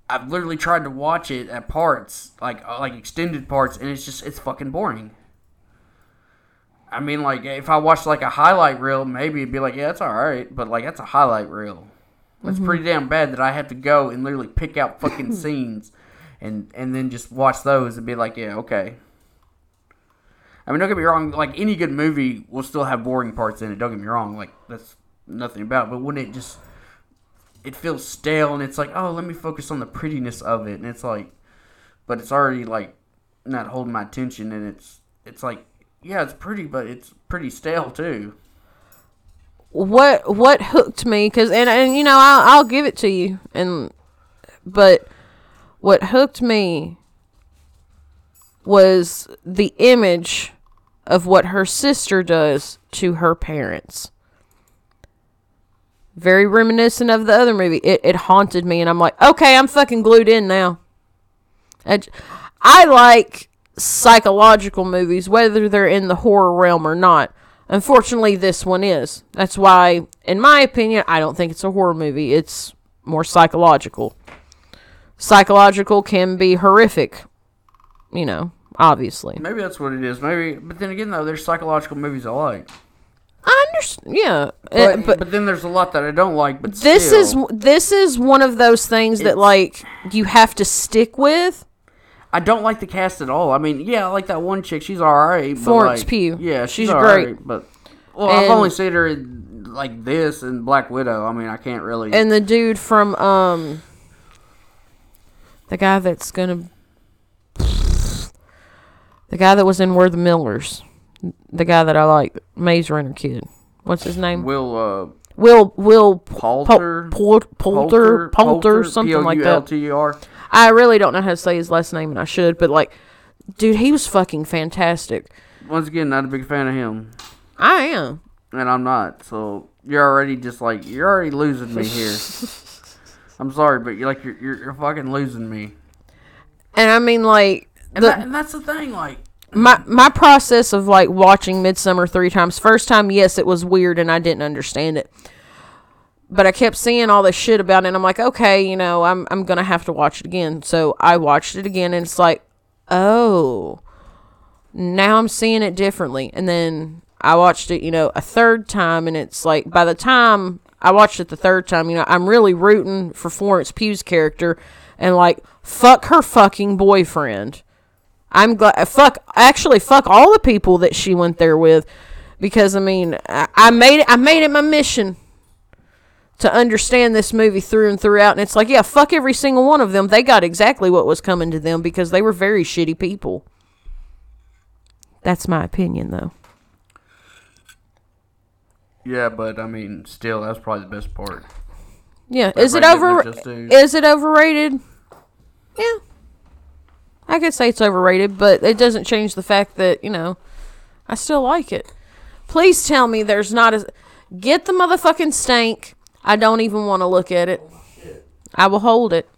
Speaker 2: I've literally tried to watch it at parts, like uh, like extended parts, and it's just it's fucking boring. I mean, like if I watched like a highlight reel, maybe it'd be like, yeah, it's all right, but like that's a highlight reel. That's pretty damn bad that I have to go and literally pick out fucking scenes, and and then just watch those and be like, yeah, okay. I mean, don't get me wrong. Like any good movie will still have boring parts in it. Don't get me wrong. Like that's nothing about. It. But when it just it feels stale and it's like, oh, let me focus on the prettiness of it, and it's like, but it's already like not holding my attention, and it's it's like, yeah, it's pretty, but it's pretty stale too.
Speaker 1: what what hooked me because and and you know I'll, I'll give it to you and but what hooked me was the image of what her sister does to her parents very reminiscent of the other movie it, it haunted me and i'm like okay i'm fucking glued in now i like psychological movies, whether they're in the horror realm or not. Unfortunately, this one is. That's why, in my opinion, I don't think it's a horror movie. It's more psychological. Psychological can be horrific, you know, obviously.
Speaker 2: Maybe that's what it is. Maybe, but then again, though, there's psychological movies I like.
Speaker 1: I understand, yeah,
Speaker 2: But,
Speaker 1: uh, but
Speaker 2: but then there's a lot that I don't like. But
Speaker 1: this
Speaker 2: still,
Speaker 1: is this is one of those things that like you have to stick with.
Speaker 2: I don't like the cast at all. I mean, yeah, I like that one chick. She's all right.
Speaker 1: Florence
Speaker 2: like,
Speaker 1: Pugh.
Speaker 2: Yeah, she's,
Speaker 1: She's great.
Speaker 2: right, But well, I've only seen her in like this and Black Widow. I mean, I can't really.
Speaker 1: And the dude from um the guy that's gonna the guy that was in We're the Millers. The guy that I like, Maze Runner kid. What's his name?
Speaker 2: Will uh,
Speaker 1: Will Will
Speaker 2: Poulter,
Speaker 1: Pol- Poulter Poulter something like that.
Speaker 2: P-O-U-L-T-E-R.
Speaker 1: I really don't know how to say his last name and I should, but like dude, he was fucking fantastic.
Speaker 2: Once again, not a big fan of him,
Speaker 1: I am.
Speaker 2: and I'm not. So you're already just like you're already losing me here. I'm sorry, but you're like you're you're, you're fucking losing me.
Speaker 1: And I mean like
Speaker 2: And,
Speaker 1: the
Speaker 2: that, and that's the thing, like.
Speaker 1: my my process of like watching Midsommar three times. First time, yes, it was weird and I didn't understand it. But I kept seeing all this shit about it and I'm like, okay, you know, I'm I'm gonna have to watch it again. So I watched it again and it's like, oh now I'm seeing it differently. And then I watched it, you know, a third time and it's like by the time I watched it the third time, you know, I'm really rooting for Florence Pugh's character and like fuck her fucking boyfriend. I'm glad. Uh, fuck. Actually, fuck all the people that she went there with, because I mean, I, I made it. I made it my mission to understand this movie through and throughout. And it's like, yeah, fuck every single one of them. They got exactly what was coming to them because they were very shitty people. That's my opinion, though.
Speaker 2: Yeah, but I mean, still, that's probably the best part.
Speaker 1: Yeah. Is it over?
Speaker 2: getting their just dues.
Speaker 1: Is it overrated? Yeah. I could say it's overrated, but it doesn't change the fact that, you know, I still like it. Please tell me there's not a. Get the motherfucking stank. I don't even want to look at it. I will hold it.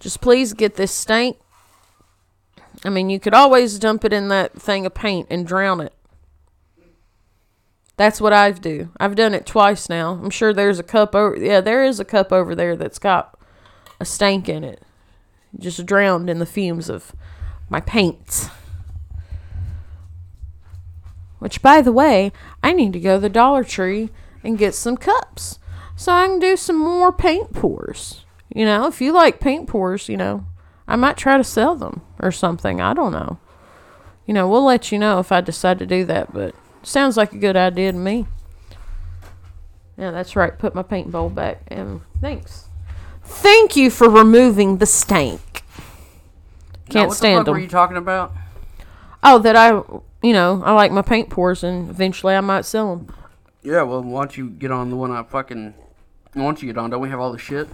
Speaker 1: Just please get this stank. I mean, you could always dump it in that thing of paint and drown it. That's what I've do. I've done it twice now. I'm sure there's a cup over. Yeah, there is a cup over there that's got a stank in it. Just drowned in the fumes of my paints. Which, by the way, I need to go to the Dollar Tree and get some cups so I can do some more paint pours. You know, if you like paint pours, you know, I might try to sell them or something. I don't know. You know, we'll let you know if I decide to do that, but sounds like a good idea to me. Yeah, that's right. Put my paint bowl back. And thanks. Thank you for removing the stank. Can't
Speaker 2: what
Speaker 1: stand
Speaker 2: the fuck were
Speaker 1: them.
Speaker 2: you talking about?
Speaker 1: Oh, that I, you know, I like my paint pours, and eventually I might sell them.
Speaker 2: Yeah, well, why don't you get on the one I fucking. Don't you get on? Don't we have all the shit?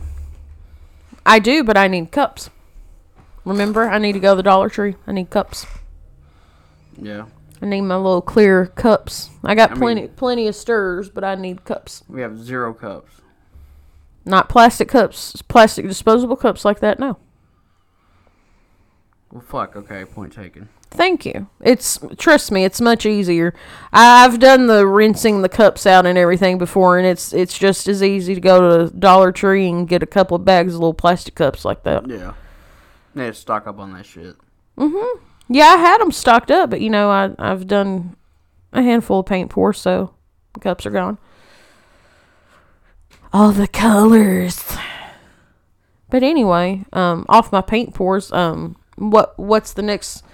Speaker 1: I do, but I need cups. Remember, I need to go to the Dollar Tree. I need cups.
Speaker 2: Yeah.
Speaker 1: I need my little clear cups. I got
Speaker 2: I
Speaker 1: plenty,
Speaker 2: mean-
Speaker 1: plenty of stirs, but I need cups.
Speaker 2: We have zero cups.
Speaker 1: Not plastic cups, plastic disposable cups like that. No.
Speaker 2: Well, fuck. Okay, point taken.
Speaker 1: Thank you. It's trust me, it's much easier. I've done the rinsing the cups out and everything before, and it's it's just as easy to go to Dollar Tree and get a couple of bags of little plastic cups like that.
Speaker 2: Yeah. Yeah, stock up on that shit. Mhm.
Speaker 1: Yeah, I had them stocked up, but you know, I I've done a handful of paint pours, so the cups are gone. All the colors. But anyway, um, off my paint pours, um, what what's the next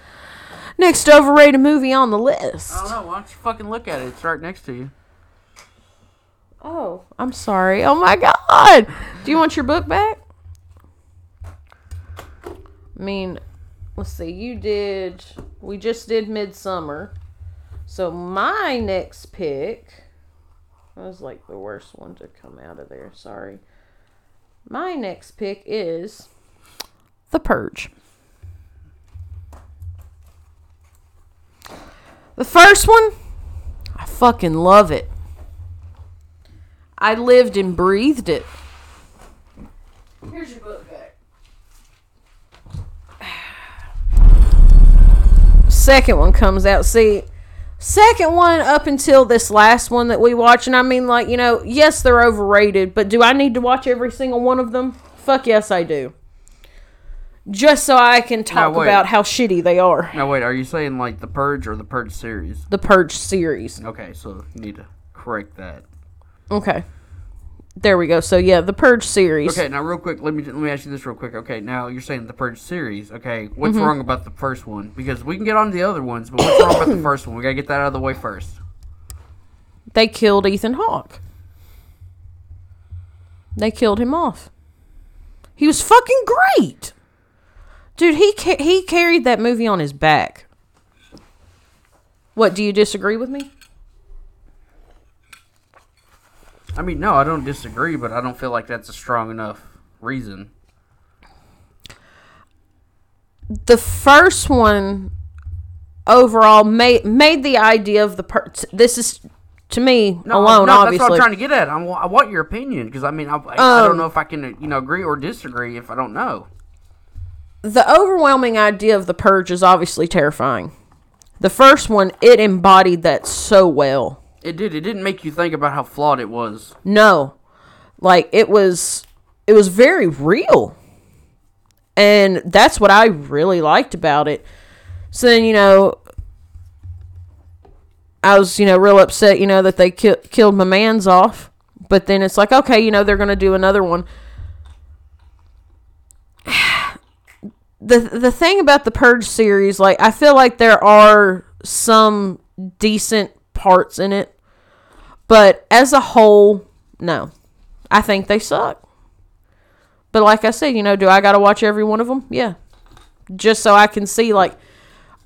Speaker 1: next overrated movie on the list?
Speaker 2: I don't know. Why don't you fucking look at it? It's right next to you.
Speaker 1: Oh, I'm sorry. Oh my god. Do you want your book back? I mean, let's see. You did we just did Midsommar. So my next pick that was like the worst one to come out of there. Sorry. My next pick is The Purge. The first one, I fucking love it. I lived and breathed it. Here's your book back. Second one comes out. See, second one up until this last one that we watch, and I mean, like, you know, yes, they're overrated, but do I need to watch every single one of them? Fuck yes, I do. Just so I can talk
Speaker 2: wait.
Speaker 1: about how shitty they are.
Speaker 2: Now wait, are you saying like the Purge or the Purge series?
Speaker 1: The Purge series.
Speaker 2: Okay, so you need to correct that.
Speaker 1: Okay. There we go. So, yeah, the Purge series.
Speaker 2: Okay, now real quick, let me let me ask you this real quick. Okay, now you're saying the Purge series. Okay, what's
Speaker 1: Mm-hmm.
Speaker 2: wrong about the first one? Because we can get on to the other ones, but what's wrong about the first one? We gotta get that out of the way first.
Speaker 1: They killed Ethan Hawke. They killed him off. He was fucking great. Dude, he ca- he carried that movie on his back. What, do you disagree with me?
Speaker 2: I mean, no, I don't disagree, but I don't feel like that's a strong enough reason.
Speaker 1: The first one overall made made the idea of the per- this is to me
Speaker 2: No,
Speaker 1: alone
Speaker 2: no, that's
Speaker 1: obviously.
Speaker 2: what I'm trying to get at. I'm, I want your opinion because I mean, I, I
Speaker 1: Um,
Speaker 2: don't know if I can, you know, agree or disagree if I don't know.
Speaker 1: the overwhelming idea of the purge is obviously terrifying. The first one, it embodied that so well.
Speaker 2: It did. It didn't make you think about how flawed it was.
Speaker 1: No. Like it was it was very real. And that's what I really liked about it. So then, you know, I was, you know, real upset, you know, that they ki- killed my man's off. But then it's like, okay, you know, they're to do another one. the the thing about the Purge series, like I feel like there are some decent parts in it, but as a whole, no. I think they suck. But like I said, you know, do I got to watch every one of them? Yeah. Just so I can see like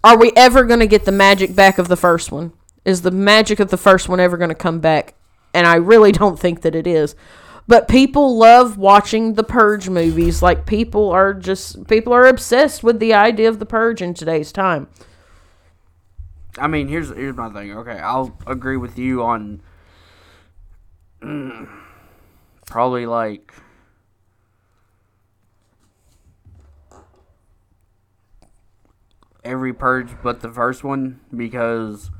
Speaker 1: are we ever going to get the magic back of the first one? Is the magic of the first one ever going to come back? And I really don't think that it is. But people love watching the Purge movies. Like people are just people are obsessed with the idea of the Purge in today's time.
Speaker 2: I mean, here's here's my thing. Okay, I'll agree with you on mm, probably like every purge but the first one because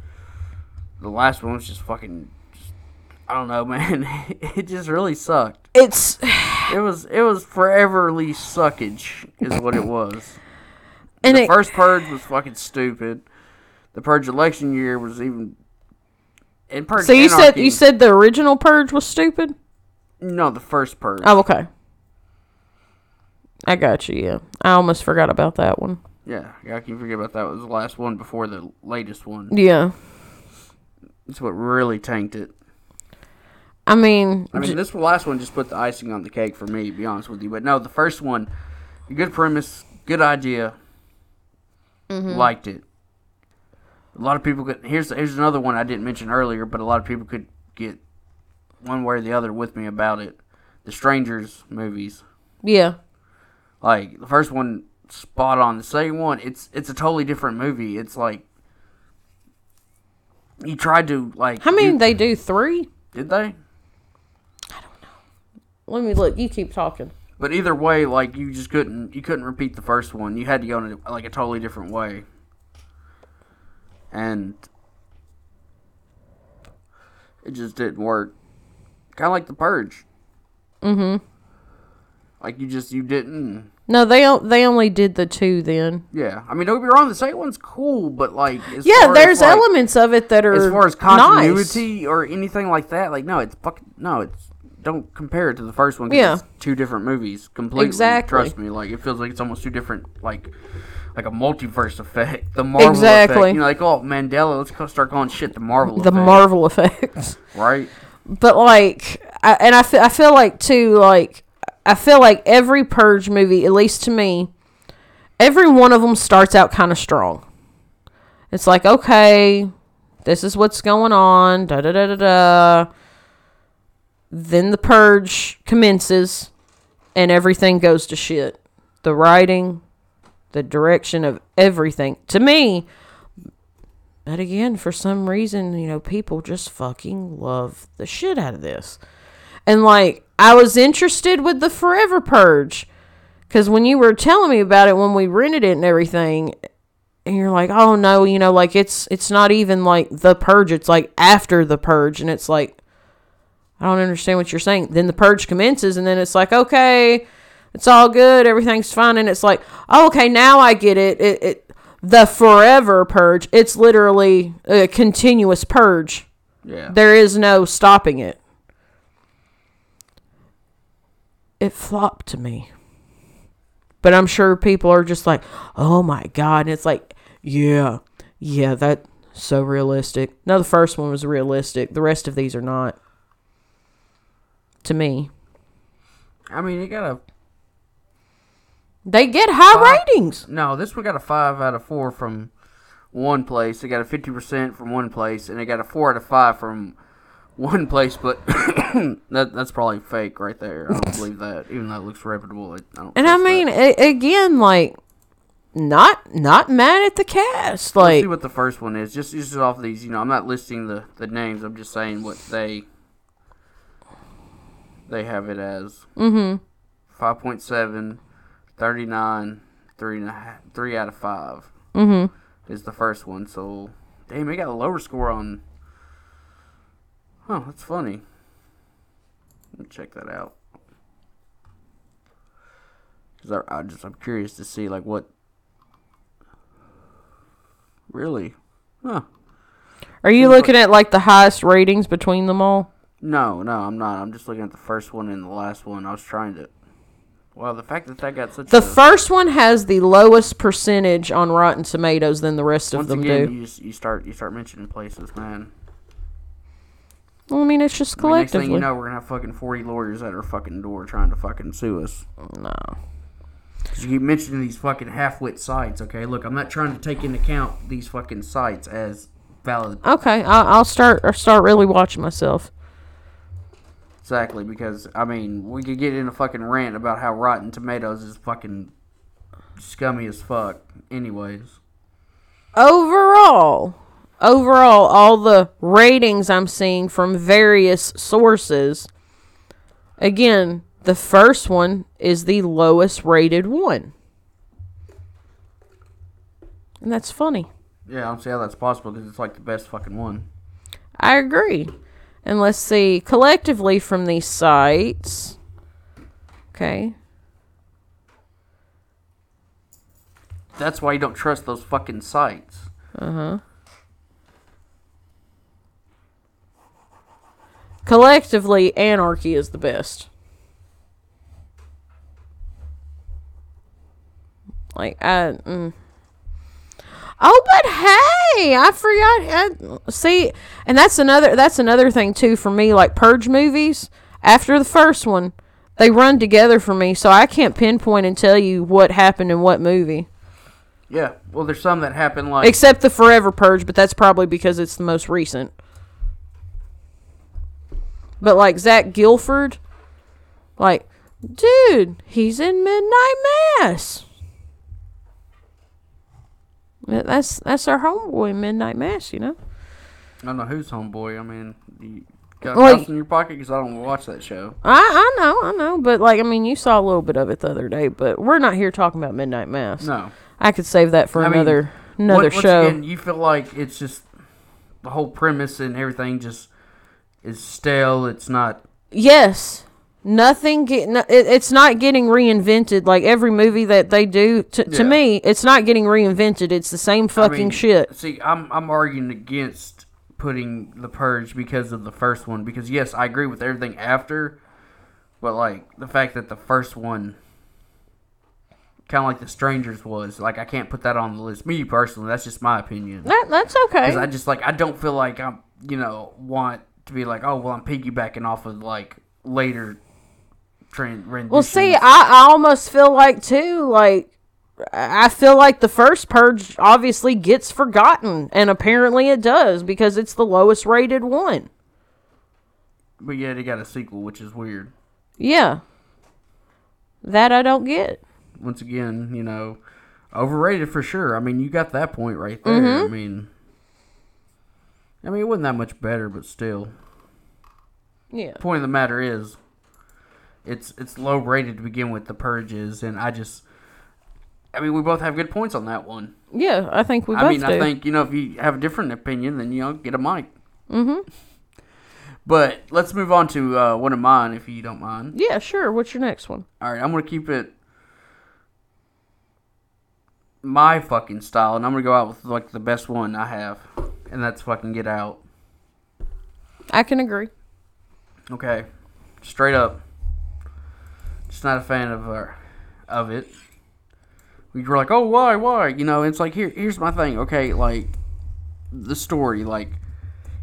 Speaker 2: the last one was just fucking. Just, I don't know, man. It just really sucked.
Speaker 1: It's
Speaker 2: It was it was foreverly suckage is what it was.
Speaker 1: and
Speaker 2: the
Speaker 1: it,
Speaker 2: first purge was fucking stupid. The purge election year was even. And purge
Speaker 1: so you said you said the original Purge was stupid?
Speaker 2: no the first purge.
Speaker 1: Oh, okay. I got you. Yeah, I almost forgot about that one.
Speaker 2: Yeah, I can forget about that. It was the last one before the latest one.
Speaker 1: Yeah,
Speaker 2: That's what really tanked it.
Speaker 1: I mean,
Speaker 2: I mean, this last one just put the icing on the cake for me, to be honest with you. But no, the first one, good premise, good idea. Mm-hmm. Liked it. A lot of people could. Here's here's another one I didn't mention earlier, but a lot of people could get one way or the other with me about it. The Strangers movies,
Speaker 1: yeah,
Speaker 2: like the first one, spot on. The second one, it's it's a totally different movie. It's like you tried to like.
Speaker 1: how many
Speaker 2: you-
Speaker 1: they do? Three.
Speaker 2: did they? I don't know.
Speaker 1: Let me look. You keep talking.
Speaker 2: But either way, like you just couldn't you couldn't repeat the first one. You had to go in a, like a totally different way. And it just didn't work. Kind of like the purge.
Speaker 1: Mm-hmm.
Speaker 2: Like you just you didn't.
Speaker 1: No, they they only did the two then.
Speaker 2: Yeah, I mean don't be wrong. The second one's cool, but like
Speaker 1: Yeah, there's
Speaker 2: like,
Speaker 1: elements of it that are
Speaker 2: as far as
Speaker 1: nice.
Speaker 2: continuity or anything like that. Like no, it's fucking no. It's don't compare it to the first one.
Speaker 1: Yeah.
Speaker 2: it's two different movies completely.
Speaker 1: Exactly.
Speaker 2: Trust me. Like it feels like it's almost two different. Like like a multiverse effect. The Marvel
Speaker 1: Exactly.
Speaker 2: effect. You know, like oh Mandela. Let's go start calling shit the Marvel. Effect.
Speaker 1: The
Speaker 2: effect,
Speaker 1: Marvel effects.
Speaker 2: right?
Speaker 1: but like I, and I feel, I feel like too like i feel like every purge movie at least to me every one of them starts out kind of strong it's like okay this is what's going on da da da da da then the purge commences and everything goes to shit the writing the direction of everything to me but again, for some reason, you know, people just fucking love the shit out of this. And like, I was interested with the Forever Purge. Because when you were telling me about it when we rented it and everything, and you're like, oh no, you know, like it's it's not even like the purge, it's like after the purge, and it's like I don't understand what you're saying. Then the purge commences, and then it's like, okay, it's all good, everything's fine, and it's like, oh, okay, now I get it. It, it the forever purge. It's literally a continuous purge.
Speaker 2: Yeah.
Speaker 1: There is no stopping it. It flopped to me. But I'm sure people are just like, oh my God. And it's like, yeah, yeah, that's so realistic. No, the first one was realistic. The rest of these are not. To me.
Speaker 2: I mean, it got a
Speaker 1: They get high
Speaker 2: Five.
Speaker 1: ratings.
Speaker 2: no. This one got a five out of four from one place. It got a fifty percent from one place, and it got a four out of five from one place. But that that's probably fake right there. I don't believe that, even though it looks reputable. I don't.
Speaker 1: And I mean, a- again, like, not not mad at the cast.
Speaker 2: Let's
Speaker 1: Like,
Speaker 2: see what the first one is. Just just off these, you know, I'm not listing the the names. I'm just saying what they they have it as.
Speaker 1: mm-hmm.
Speaker 2: 5.7, 39, three and a half, three out of five
Speaker 1: Mm-hmm.
Speaker 2: is the first one. So, damn, they got a lower score on. Huh, that's funny. Let me check that out. Cause I, I just I'm curious to see like what. Really, huh?
Speaker 1: Are you
Speaker 2: Seems like-
Speaker 1: looking at like the highest ratings between them all?
Speaker 2: No, no, I'm not. I'm just looking at the first one and the last one. I was trying to. Well, the fact that that got such
Speaker 1: The
Speaker 2: a
Speaker 1: first one has the lowest percentage on Rotten Tomatoes than the rest of
Speaker 2: once
Speaker 1: them
Speaker 2: again,
Speaker 1: do.
Speaker 2: you just you start you start mentioning places, man.
Speaker 1: Well, I mean, it's just
Speaker 2: I mean, next
Speaker 1: collectively.
Speaker 2: thing you know, we're gonna have fucking forty lawyers at our fucking door trying to fucking sue us.
Speaker 1: no.
Speaker 2: Cause you keep mentioning these fucking half-wit sites. Okay, look, I'm not trying to take into account these fucking sites as valid.
Speaker 1: Okay, I'll, I'll start. I'll start really watching myself.
Speaker 2: Exactly, because I mean, we could get in a fucking rant about how Rotten Tomatoes is fucking scummy as fuck. Anyways,
Speaker 1: Overall, overall, all the ratings I'm seeing from various sources. Again, the first one is the lowest rated one, and that's funny.
Speaker 2: yeah, I don't see how that's possible because it's like the best fucking one.
Speaker 1: I agree. And let's see, collectively from these sites. Okay.
Speaker 2: That's why you don't trust those fucking sites.
Speaker 1: Uh huh. Collectively, anarchy is the best. Like, I. Mm. Oh, but hey, I forgot. I, see, and that's another. That's another thing too for me. Like purge movies. After the first one, they run together for me, so I can't pinpoint and tell you what happened in what movie.
Speaker 2: Yeah, well, there's some that happen like
Speaker 1: Except the Forever Purge, but that's probably because it's the most recent. But like Zach Gilford, like, dude, he's in Midnight Mass. That- That's that's our homeboy Midnight Mass, you know.
Speaker 2: I don't know who's homeboy. I mean, you got mouse in your pocket because I don't watch that show.
Speaker 1: I I know I know, but like I mean, you saw a little bit of it the other day, but we're not here talking about Midnight Mass.
Speaker 2: No,
Speaker 1: I could save that for
Speaker 2: I mean,
Speaker 1: another another
Speaker 2: Once- once
Speaker 1: show.
Speaker 2: again, you feel like it's just the whole premise and everything just is stale. It's not.
Speaker 1: Yes. Nothing get no, it, it's not getting reinvented like every movie that they do to, to me it's not getting reinvented it's the same
Speaker 2: I
Speaker 1: fucking
Speaker 2: mean,
Speaker 1: shit
Speaker 2: See, I'm I'm arguing against putting the purge because of the first one. Because yes, I agree with everything after, but like the fact that the first one. Kind of like the strangers was like I can't put that on the list. Me personally, that's just my opinion.
Speaker 1: that, that's okay
Speaker 2: Because I just like I don't feel like I'm you know want to be like oh well I'm piggybacking off of like later trend
Speaker 1: well see I, I almost feel like too like I feel like the first purge obviously gets forgotten and apparently it does because it's the lowest rated one
Speaker 2: but yeah, they got a sequel, which is weird.
Speaker 1: yeah that I don't get
Speaker 2: Once again, you know, overrated for sure. I mean, you got that point right there.
Speaker 1: Mm-hmm.
Speaker 2: I mean, I mean, it wasn't that much better, but still.
Speaker 1: yeah
Speaker 2: Point of the matter is, it's it's low rated to begin with. The purges, and I just, I mean, we both have good points on that one.
Speaker 1: yeah I think we both
Speaker 2: I mean,
Speaker 1: do
Speaker 2: I think you know if you have a different opinion, then you know get a mic.
Speaker 1: mm-hmm
Speaker 2: But let's move on to uh, one of mine, if you don't mind.
Speaker 1: yeah sure what's your next one
Speaker 2: All right, I'm gonna keep it my fucking style, and I'm gonna go out with like the best one I have, and that's fucking Get Out.
Speaker 1: I can agree
Speaker 2: Okay, straight up, just not a fan of uh, of it. We were like, oh, why, why? You know, it's like here, here's my thing. Okay, like the story, like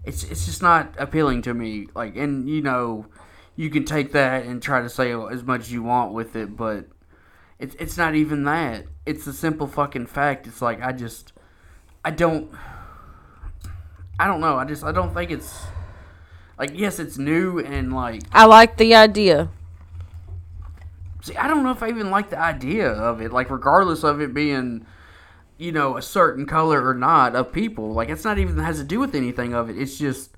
Speaker 2: it's it's just not appealing to me. Like, and you know, you can take that and try to say as much as you want with it, but it's it's not even that. It's a simple fucking fact. It's like I just I don't I don't know. I just I don't think it's like yes, it's new and like
Speaker 1: I like the idea.
Speaker 2: See, I don't know if I even like the idea of it. Like regardless of it being you know a certain color or not of people, like it's not even has to do with anything of it. It's just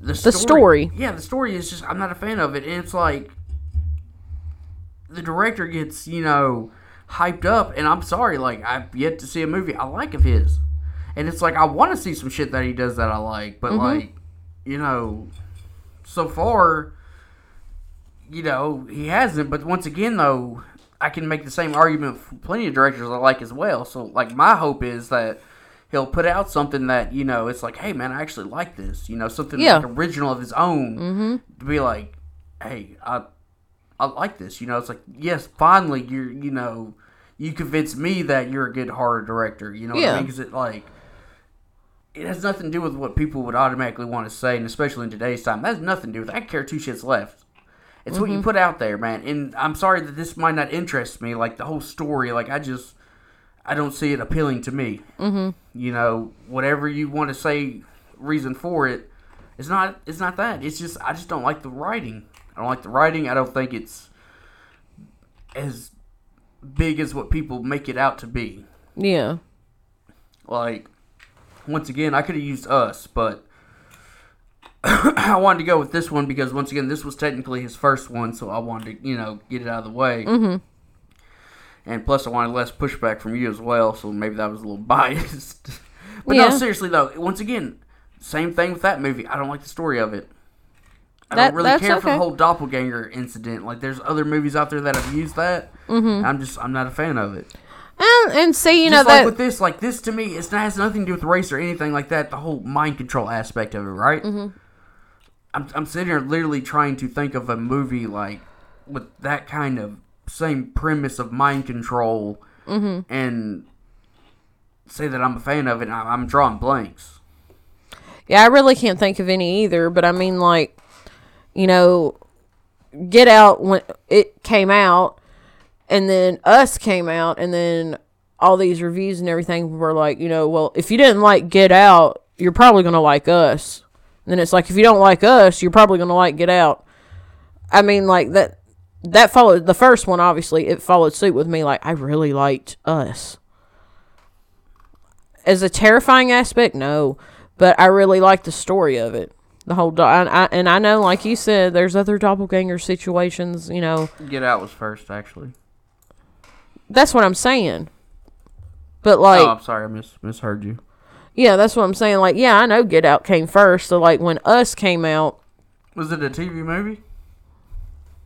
Speaker 2: the story.
Speaker 1: the story.
Speaker 2: Yeah, the story is just I'm not a fan of it, and it's like the director gets you know hyped up, and I'm sorry, like I've yet to see a movie I like of his, and it's like I want to see some shit that he does that I like, but mm-hmm. like you know, so far, you know, he hasn't. But once again, though, I can make the same argument for plenty of directors I like as well. So like my hope is that he'll put out something that you know it's like, hey man, I actually like this. You know, something
Speaker 1: Yeah.
Speaker 2: like original of his own mm-hmm. to be like, hey, I I like this. You know, it's like yes, finally you're you know you convinced me that you're a good horror director. You know what
Speaker 1: Yeah.
Speaker 2: I mean? Because it like it has nothing to do with what people would automatically want to say, and especially in today's time, that has nothing to do with. I care two shits left. It's what you put out there, man. And I'm sorry that this might not interest me, like the whole story. Like I just, I don't see it appealing to me. Mm-hmm. You know, whatever you want to say, reason for it, it's not. It's not that. It's just I just don't like the writing. I don't like the writing. I don't think it's as big as what people make it out to be.
Speaker 1: Yeah.
Speaker 2: Like, once again, I could have used us, but I wanted to go with this one because once again, this was technically his first one, so I wanted to, you know, get it out of the way. Mm-hmm. And plus, I wanted less pushback from you as well, so maybe that was a little biased. but
Speaker 1: Yeah.
Speaker 2: no, seriously though, once again, same thing with that movie. I don't like the story of it. I
Speaker 1: That-
Speaker 2: don't really care for the whole doppelganger incident. Like, there's other movies out there that have used that. Mm-hmm. I'm just, I'm not a fan of it.
Speaker 1: And, and see, you know
Speaker 2: like
Speaker 1: that
Speaker 2: with this, like this to me, it's not, has nothing to do with race or anything like that. The whole mind control aspect of it, right? Mm-hmm. I'm, I'm sitting here literally trying to think of a movie like with that kind of same premise of mind control
Speaker 1: Mm-hmm.
Speaker 2: and say that I'm a fan of it. And I- I'm drawing blanks.
Speaker 1: Yeah, I really can't think of any either, but I mean, like, you know, Get Out when it came out, and then Us came out, and then all these reviews and everything were like, you know, well, if you didn't like Get Out, you're probably gonna like Us. And then it's like, if you don't like Us, you're probably gonna like Get Out. I mean, like that. That followed the first one. Obviously, it followed suit with me. Like I really liked Us. As a terrifying aspect, no, but I really like the story of it. The whole, do- I, I, and I know, like you said, there's other doppelganger situations. You know,
Speaker 2: Get Out was first, actually.
Speaker 1: that's what I'm saying. But like,
Speaker 2: oh, I'm sorry, I mis- misheard you.
Speaker 1: Yeah, that's what I'm saying. Like, yeah, I know Get Out came first. So like when Us came out,
Speaker 2: Was it a TV movie?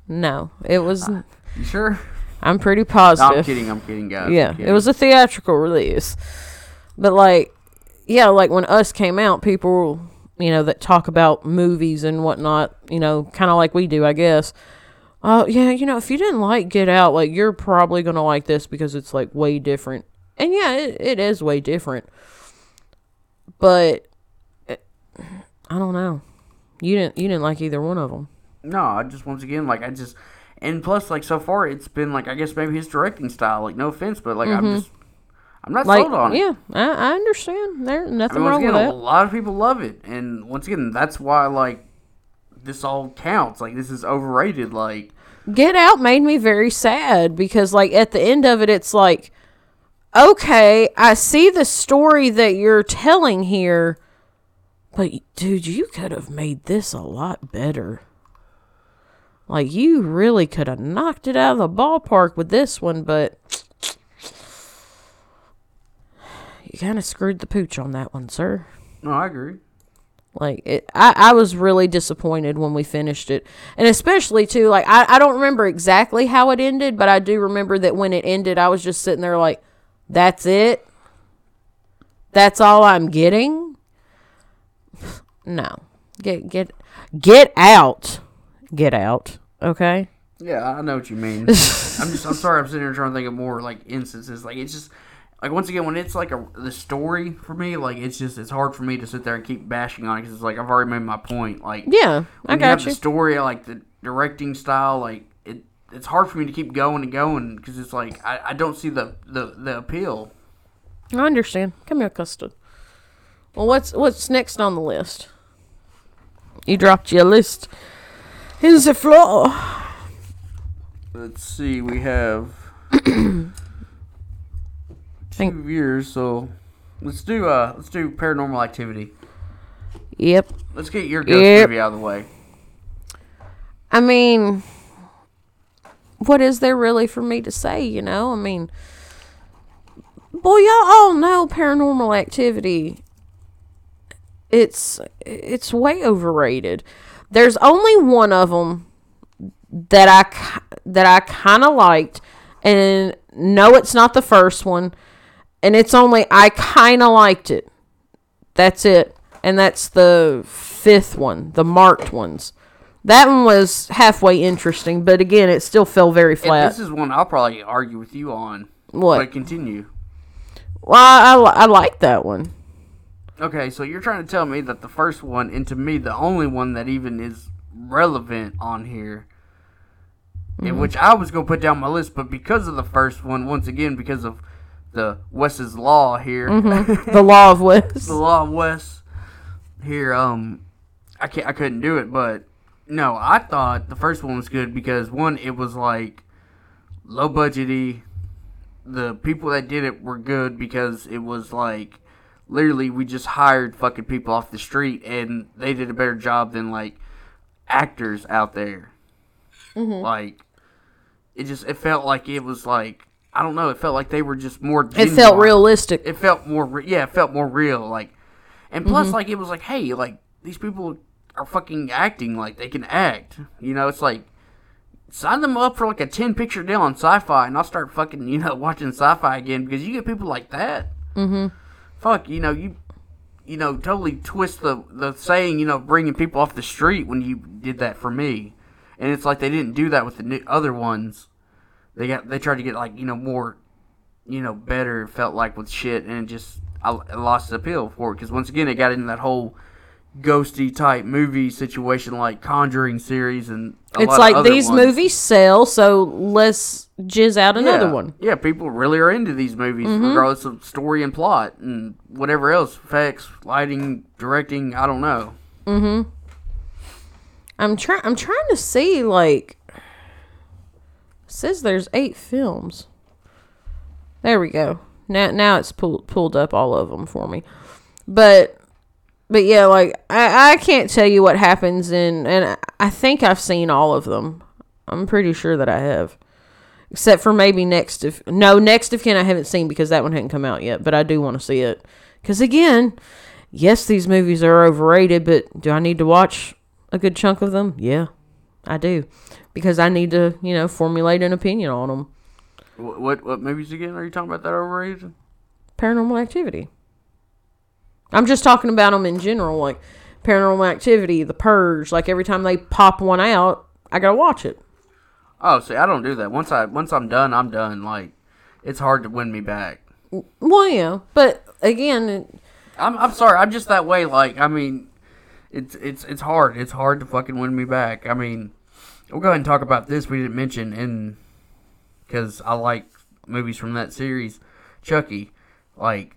Speaker 1: no, it was.
Speaker 2: Uh, you sure?
Speaker 1: I'm pretty
Speaker 2: No,
Speaker 1: positive.
Speaker 2: I'm kidding. I'm kidding, guys. I'm
Speaker 1: Yeah, it
Speaker 2: kidding.
Speaker 1: was a theatrical release. But like, yeah, like when Us came out, people, you know, that talk about movies and whatnot, you know, kind of like we do, I guess. Oh yeah, you know, if you didn't like Get Out, like you're probably gonna like this because it's like way different. And yeah, it, it is way different. But it, I don't know. You didn't you didn't like either one of them.
Speaker 2: No, I just once again like I just and plus like so far it's been like I guess maybe his directing style. Like no offense, but like I'm just I'm not
Speaker 1: Mm-hmm. Like
Speaker 2: sold on it.
Speaker 1: yeah, I, I understand. There's
Speaker 2: I
Speaker 1: nothing
Speaker 2: mean,
Speaker 1: wrong
Speaker 2: again,
Speaker 1: with
Speaker 2: a lot of people love it, and once again, that's why like this all counts. Like this is overrated. Like
Speaker 1: Get Out made me very sad because, like, at the end of it, it's like, okay, I see the story that you're telling here, but dude, you could have made this a lot better. Like, you really could have knocked it out of the ballpark with this one, but you kind of screwed the pooch on that one, sir.
Speaker 2: no, I agree.
Speaker 1: Like it, I, I was really disappointed when we finished it, and especially too. Like I, I don't remember exactly how it ended, but I do remember that when it ended, I was just sitting there like, "That's it. That's all I'm getting." No, get get get out, get out. Okay.
Speaker 2: Yeah, I know what you mean. I'm just I'm sorry. I'm sitting here trying to think of more like instances. Like it's just like once again when it's like a the story for me, like it's just it's hard for me to sit there and keep bashing on it because it's like I've already made my point. Like
Speaker 1: Yeah, I
Speaker 2: when you have
Speaker 1: got
Speaker 2: the
Speaker 1: you.
Speaker 2: story, like the directing style, like it's hard for me to keep going and going because it's like I, I don't see the, the the appeal.
Speaker 1: I understand. Come here, custard. Well, what's what's next on the list? You dropped your list. Here's the floor.
Speaker 2: Let's see, we have two
Speaker 1: Think-
Speaker 2: years, so let's do uh let's do Paranormal Activity.
Speaker 1: Yep.
Speaker 2: Let's get your ghost
Speaker 1: Yep.
Speaker 2: movie out of the way.
Speaker 1: I mean, what is there really for me to say, you know? I mean, boy, y'all all know paranormal activity. It's it's way overrated. There's only one of them that I that I kind of liked and no it's not the first one and it's only I kind of liked it. That's it. And that's the fifth one, the marked ones. That one was halfway interesting, but again, it still fell very
Speaker 2: And
Speaker 1: flat.
Speaker 2: this is one I'll probably argue with you on.
Speaker 1: What?
Speaker 2: But continue.
Speaker 1: Well, I, I, I like that one.
Speaker 2: Okay, so you're trying to tell me that the first one, and to me the only one that even is relevant on here,
Speaker 1: Mm-hmm.
Speaker 2: in which I was gonna put down my list, but because of the first one, once again because of the Wes's law here,
Speaker 1: The Law of West.
Speaker 2: the law of Wes here, um, I can't, I couldn't do it, but no, I thought the first one was good because one, it was like low budgety. The people that did it were good because it was like literally we just hired fucking people off the street and they did a better job than like actors out there. Mm-hmm. Like it just it felt like it was like I don't know. It felt like they were just more.
Speaker 1: It felt realistic.
Speaker 2: it felt more re- yeah it felt more real like and plus mm-hmm. like it was like hey like these people are fucking acting like they can act. You know it's like sign them up for like a 10 picture deal on sci-fi and i'll start fucking you know watching sci-fi again because you get people like that. Mm-hmm. Fuck you know you you know totally twist the the saying you know bringing people off the street when you did that for me. And it's like they didn't do that with the other ones. They got they tried to get like you know more you know, better felt like with shit, and just I, I lost the appeal for it because once again it got into that whole ghosty type movie situation like Conjuring series and a
Speaker 1: It's
Speaker 2: lot of
Speaker 1: like these
Speaker 2: ones.
Speaker 1: movies sell, so let's jizz out another
Speaker 2: yeah.
Speaker 1: one. Mm-hmm.
Speaker 2: Yeah, people really are into these movies regardless of story and plot and whatever else, effects, lighting, directing. I don't know.
Speaker 1: I'm trying. I'm trying to see like. Says there's eight films. There we go. Now now it's pulled pulled up all of them for me, but but yeah, like I I can't tell you what happens in and I think I've seen all of them. I'm pretty sure that I have, except for maybe next of no next of kin I haven't seen because that one hadn't come out yet. But I do want to see it because again, yes, these movies are overrated, but do I need to watch a good chunk of them? Yeah, I do. Because I need to, you know, formulate an opinion on them.
Speaker 2: What what, what movies again are you talking about that overrated?
Speaker 1: Paranormal activity. I'm just talking about them in general, like paranormal activity, the purge. Like every time they pop one out, I gotta watch it.
Speaker 2: Oh, see, I don't do that. Once I once I'm done, I'm done. Like it's hard to win me back.
Speaker 1: Well, yeah, but again, it-
Speaker 2: I'm I'm sorry. I'm just that way. Like I mean, it's it's it's hard. It's hard to fucking win me back. I mean, we'll go ahead and talk about this. We didn't mention in because I like movies from that series. Chucky, like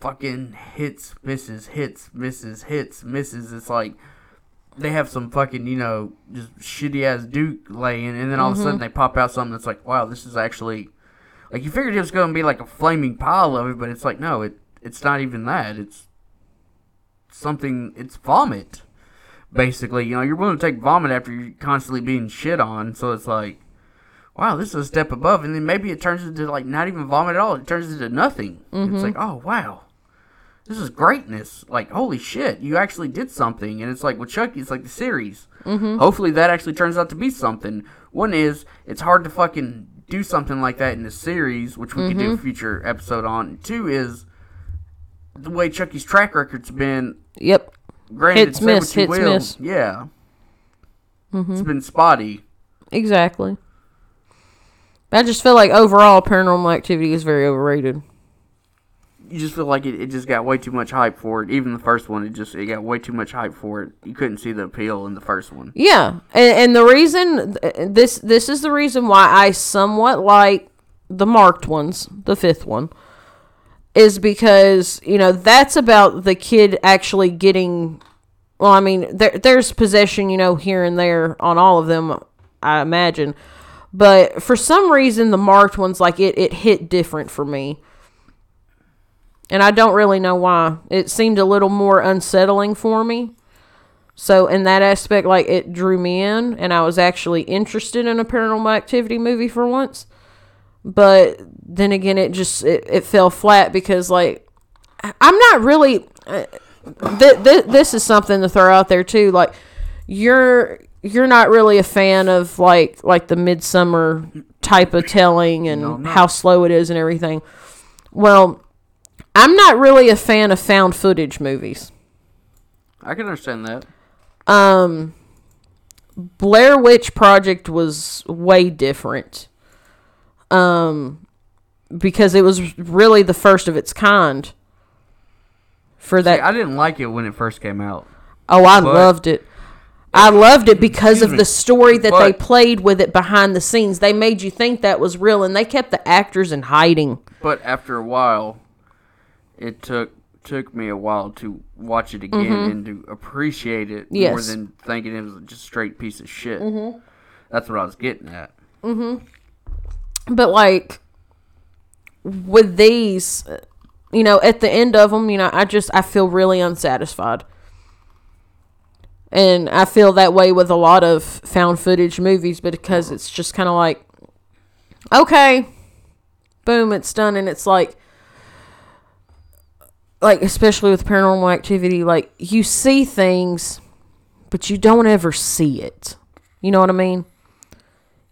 Speaker 2: fucking hits, misses, hits, misses, hits, misses. It's like they have some fucking you know just shitty ass Duke laying, and then all of a sudden mm-hmm. they pop out something that's like, wow, this is actually like you figured it was going to be like a flaming pile of it, but it's like no, it it's not even that. It's something. It's vomit, basically. You know, you're willing to take vomit after you're constantly being shit on. So it's like, wow, this is a step above. And then maybe it turns into like not even vomit at all. It turns into nothing. It's mm-hmm. like, oh wow, this is greatness. Like holy shit, you actually did something. And it's like with Chucky, it's like the series. Mm-hmm. Hopefully that actually turns out to be something. One is it's hard to fucking do something like that in the series, which we could do a mm-hmm. future episode on. Two is the way Chucky's track record's been.
Speaker 1: yep,
Speaker 2: Granted,
Speaker 1: Hits, miss, hits,
Speaker 2: will,
Speaker 1: miss.
Speaker 2: Yeah, it's been spotty.
Speaker 1: exactly. I just feel like overall, paranormal activity is very overrated.
Speaker 2: you just feel like it, it just got way too much hype for it. Even the first one, it just it got way too much hype for it. You couldn't see the appeal in the first one.
Speaker 1: Yeah, and, and the reason this this is the reason why I somewhat like the marked ones, the fifth one, is because you know that's about the kid actually getting. Well, I mean, there there's possession, you know, here and there on all of them, I imagine, but for some reason the marked ones like it it hit different for me. And I don't really know why. It seemed a little more unsettling for me. So in that aspect, like it drew me in, and I was actually interested in a paranormal activity movie for once. But then again, it just it, it fell flat because like I'm not really. Uh, th- th- this is something to throw out there too. Like you're you're not really a fan of like like the Midsommar type of telling and
Speaker 2: No,
Speaker 1: how slow it is and everything. Well, I'm not really a fan of found footage movies.
Speaker 2: I can understand that.
Speaker 1: Um, Blair Witch Project was way different. Um, because it was really the first of its kind. For that,
Speaker 2: See, I didn't like it when it first came out.
Speaker 1: oh, I
Speaker 2: but-
Speaker 1: loved it. I loved it because
Speaker 2: Excuse
Speaker 1: of
Speaker 2: me.
Speaker 1: the story that they
Speaker 2: But-
Speaker 1: played with it behind the scenes. They made you think that was real, and they kept the actors in hiding.
Speaker 2: But after a while, it took took me a while to watch it again and to appreciate it more
Speaker 1: Mm-hmm. Yes.
Speaker 2: than thinking it was just a straight piece of shit. Mm-hmm. That's what I was getting at.
Speaker 1: But like with these, uh, you know, at the end of them, you know, I just I feel really unsatisfied. And I feel that way with a lot of found footage movies because it's just kind of like okay, boom, it's done and it's like like especially with paranormal activity like you see things but you don't ever see it. You know what I mean?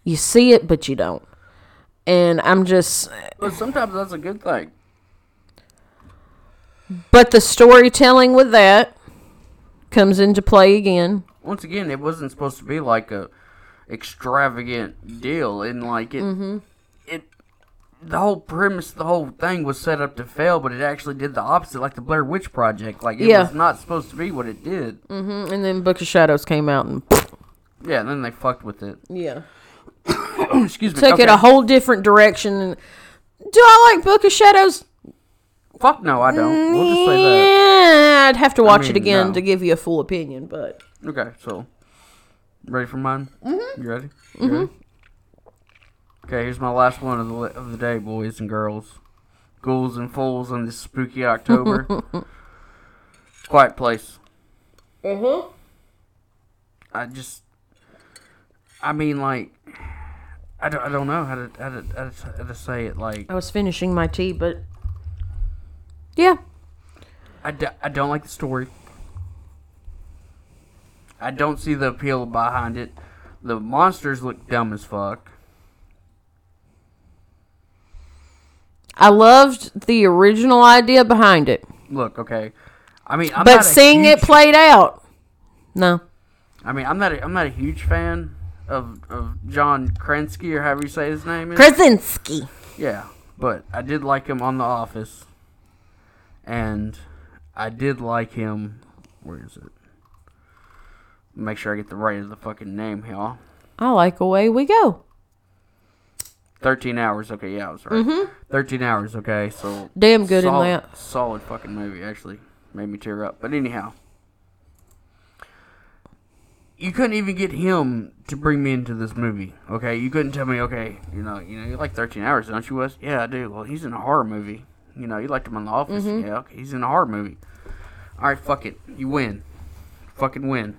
Speaker 1: You see it but you don't and I'm just
Speaker 2: But sometimes that's a good thing.
Speaker 1: but the storytelling with that comes into play again.
Speaker 2: Once again, it wasn't supposed to be like a extravagant deal, and like it,
Speaker 1: Mm-hmm.
Speaker 2: it, the whole premise, the whole thing was set up to fail, but it actually did the opposite, like the Blair Witch Project. Like it
Speaker 1: Yeah.
Speaker 2: was not supposed to be what it did.
Speaker 1: Mm-hmm. And then Book of Shadows came out and
Speaker 2: Yeah, and then they fucked with it.
Speaker 1: yeah,
Speaker 2: Excuse me.
Speaker 1: took it a whole different direction. Do I like Book of Shadows?
Speaker 2: Fuck no, I don't. We'll just say
Speaker 1: Yeah, I'd have to watch it
Speaker 2: mean,
Speaker 1: again
Speaker 2: no.
Speaker 1: to give you a full opinion, but.
Speaker 2: Okay, so ready for mine? Mm-hmm. You ready? You ready? Okay, here's my last one of the li- of the day, boys and girls, ghouls and fools on this spooky October. Quiet place.
Speaker 1: uh-huh.
Speaker 2: I just, I mean, like, I don't, I don't know how to, how to, how to, how to say it. Like,
Speaker 1: I was finishing my tea, but yeah,
Speaker 2: I, do, I don't like the story. I don't see the appeal behind it. The monsters look dumb as fuck.
Speaker 1: I loved the original idea behind it,
Speaker 2: Look, okay. I mean, I'm
Speaker 1: but seeing it played out, no.
Speaker 2: I mean, I'm not. A, I'm not a huge fan of of John Krasinski or however you say his name is.
Speaker 1: Krasinski.
Speaker 2: Yeah, but I did like him on The Office, and I did like him. Where is it? Make sure I get the right of the fucking name here.
Speaker 1: I like away we go.
Speaker 2: Thirteen hours. Okay, yeah, I was right. Mm-hmm. Thirteen hours. Okay, so
Speaker 1: Damn good in that.
Speaker 2: Solid fucking movie. Actually, made me tear up. But anyhow, you couldn't even get him to bring me into this movie. Okay, you couldn't tell me. Okay, you know, you know, you like Thirteen Hours, don't you, Wes? Yeah, I do. Well, he's in a horror movie. You know, you liked him on The Office.
Speaker 1: Mm-hmm.
Speaker 2: Yeah, okay, he's in a horror movie. All right, fuck it. You win. Fucking win.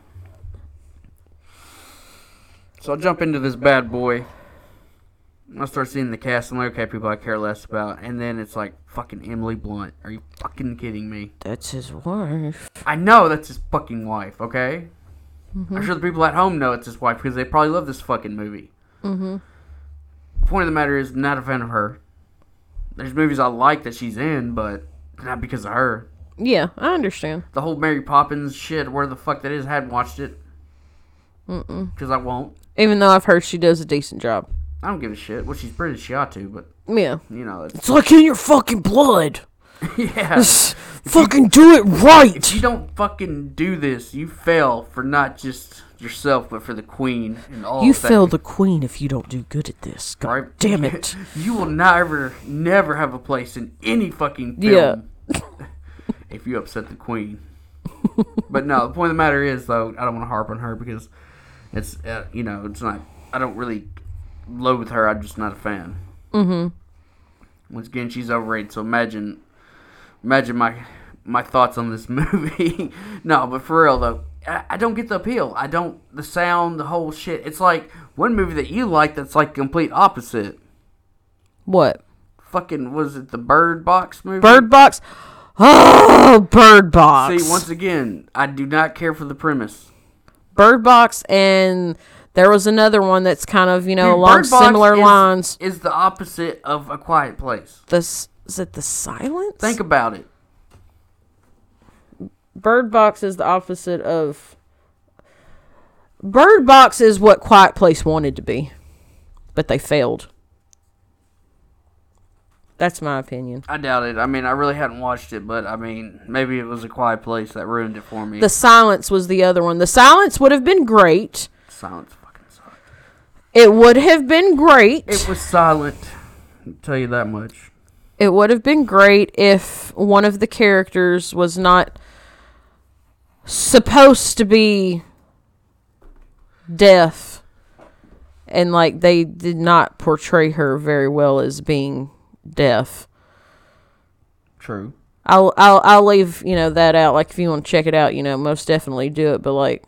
Speaker 2: So I'll jump into this bad boy. I start seeing the cast. I'm like, okay, people I care less about. And then it's like, fucking Emily Blunt. Are you fucking kidding me?
Speaker 1: That's his wife.
Speaker 2: I know that's his fucking wife, okay? I'm sure the people at home know it's his wife because they probably love this fucking movie.
Speaker 1: Mm-hmm.
Speaker 2: Point of the matter is, not a fan of her. There's movies I like that she's in, but not because of her.
Speaker 1: Yeah, I understand.
Speaker 2: The whole Mary Poppins shit, where the fuck that is, I hadn't watched it. Mm-mm. Because I won't.
Speaker 1: Even though I've heard she does a decent job.
Speaker 2: I don't give a shit. Well, she's British, she ought to, but,
Speaker 1: Yeah.
Speaker 2: you know, it's,
Speaker 1: It's like in your fucking blood.
Speaker 2: yeah.
Speaker 1: Fucking do it right.
Speaker 2: If you don't fucking do this, you fail for not just yourself, but for the queen and all.
Speaker 1: You fail the queen if you don't do good at this. God
Speaker 2: Right?
Speaker 1: damn it.
Speaker 2: You will never, never have a place in any fucking film Yeah. if you upset the queen. but no, the point of the matter is, though, I don't want to harp on her because it's, uh, you know, it's not. I don't really loathe her. I'm just not a fan.
Speaker 1: Mm-hmm.
Speaker 2: Once again, she's overrated. So imagine, imagine my my thoughts on this movie. no, but for real though, I, I don't get the appeal. I don't the sound, the whole shit. It's like one movie that you like that's like complete opposite.
Speaker 1: What?
Speaker 2: Fucking was it the Bird Box movie?
Speaker 1: Bird Box? Oh, Bird Box.
Speaker 2: See, once again, I do not care for the premise.
Speaker 1: Bird Box, and there was another one that's kind of, you know,
Speaker 2: Dude,
Speaker 1: along
Speaker 2: Bird Box
Speaker 1: similar
Speaker 2: is-
Speaker 1: lines.
Speaker 2: Is the opposite of A Quiet Place.
Speaker 1: The, s- is it The Silence?
Speaker 2: Think about it.
Speaker 1: Bird Box is the opposite of. Bird Box is what Quiet Place wanted to be, but they failed. That's my opinion.
Speaker 2: I doubt it. I mean, I really hadn't watched it, but I mean, maybe it was A Quiet Place that ruined it for me.
Speaker 1: The Silence was the other one. The Silence would have been great.
Speaker 2: Silence fucking sucked.
Speaker 1: It would have been great.
Speaker 2: It was silent. I'll tell you that much.
Speaker 1: It would have been great if one of the characters was not supposed to be deaf and like they did not portray her very well as being deaf.
Speaker 2: True.
Speaker 1: i'll i'll, I'll leave you know that out. Like if you want to check it out you know most definitely do it. But like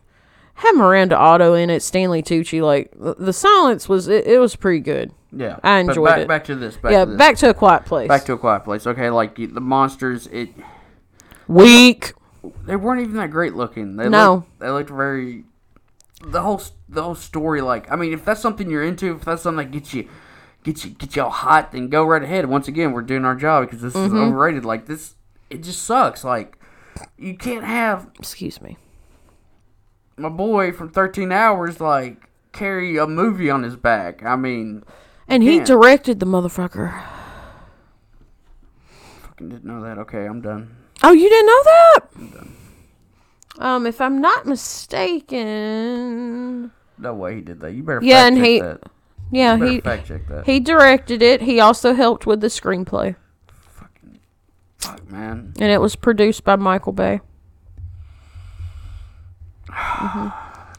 Speaker 1: have miranda otto in it stanley tucci like the, silence was it, it was pretty good
Speaker 2: Yeah.
Speaker 1: I enjoyed
Speaker 2: back,
Speaker 1: it.
Speaker 2: Back to this. Back
Speaker 1: yeah
Speaker 2: to this.
Speaker 1: back to a quiet place
Speaker 2: Back to a quiet place. Okay, like the monsters, it
Speaker 1: weak
Speaker 2: they weren't even that great looking. They
Speaker 1: No.
Speaker 2: looked, they looked very. The whole the whole story, like I mean, if that's something you're into, if that's something that gets you, gets you, get you all hot, then go right ahead. Once again, we're doing our job because this
Speaker 1: Mm-hmm.
Speaker 2: is overrated. Like this, it just sucks. Like you can't have
Speaker 1: excuse me
Speaker 2: my boy from 13 Hours like carry a movie on his back. I mean,
Speaker 1: And he directed the motherfucker.
Speaker 2: fucking didn't know that. Okay, I'm done.
Speaker 1: Oh, you didn't know that? I'm done. Um, if I'm not mistaken,
Speaker 2: No way he did that. You better
Speaker 1: Yeah,
Speaker 2: fact
Speaker 1: and
Speaker 2: check
Speaker 1: he-
Speaker 2: that.
Speaker 1: yeah, he
Speaker 2: fact check that.
Speaker 1: he directed it. He also helped with the screenplay,
Speaker 2: Fucking fuck, man.
Speaker 1: and it was produced by Michael Bay.
Speaker 2: I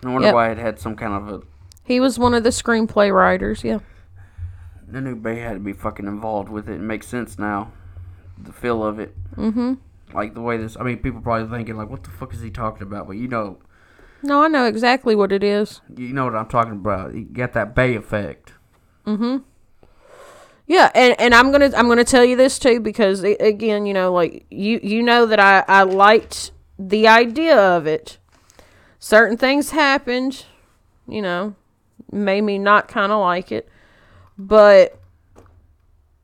Speaker 2: wonder
Speaker 1: Yep.
Speaker 2: why it had some kind of a.
Speaker 1: He was one of the screenplay writers. Yeah,
Speaker 2: The new Bay had to be fucking involved with it. It makes sense now. The feel of it.
Speaker 1: Mm-hmm.
Speaker 2: Like the way this. I mean, people probably thinking like, "What the fuck is he talking about?" But you know,
Speaker 1: no, I know exactly what it is.
Speaker 2: you know what I'm talking about. You got that Bay effect.
Speaker 1: Mm-hmm. Yeah, and, and I'm gonna I'm gonna tell you this too because again, you know, like you you know that I I liked the idea of it. Certain things happened, you know, made me not kind of like it, but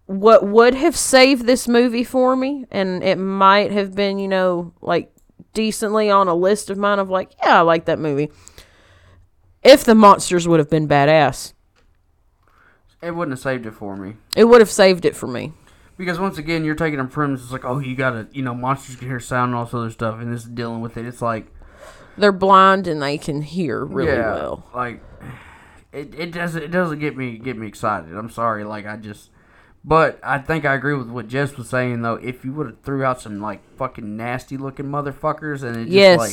Speaker 1: what would have saved this movie for me, and it might have been, you know, like decently on a list of mine of like, yeah, I like that movie. If the monsters would have been badass.
Speaker 2: It wouldn't have saved it for me.
Speaker 1: It would have saved it for me.
Speaker 2: Because once again, you're taking a premise. It's like, oh, you gotta, you know, monsters can hear sound and all this other stuff, and this dealing with it. It's like,
Speaker 1: They're blind and they can hear really
Speaker 2: yeah,
Speaker 1: well.
Speaker 2: like it, it doesn't it doesn't get me get me excited. I'm sorry, like I just, but I think I agree with what Jess was saying though. If you would have threw out some like fucking nasty looking motherfuckers and it just
Speaker 1: Yes.
Speaker 2: like,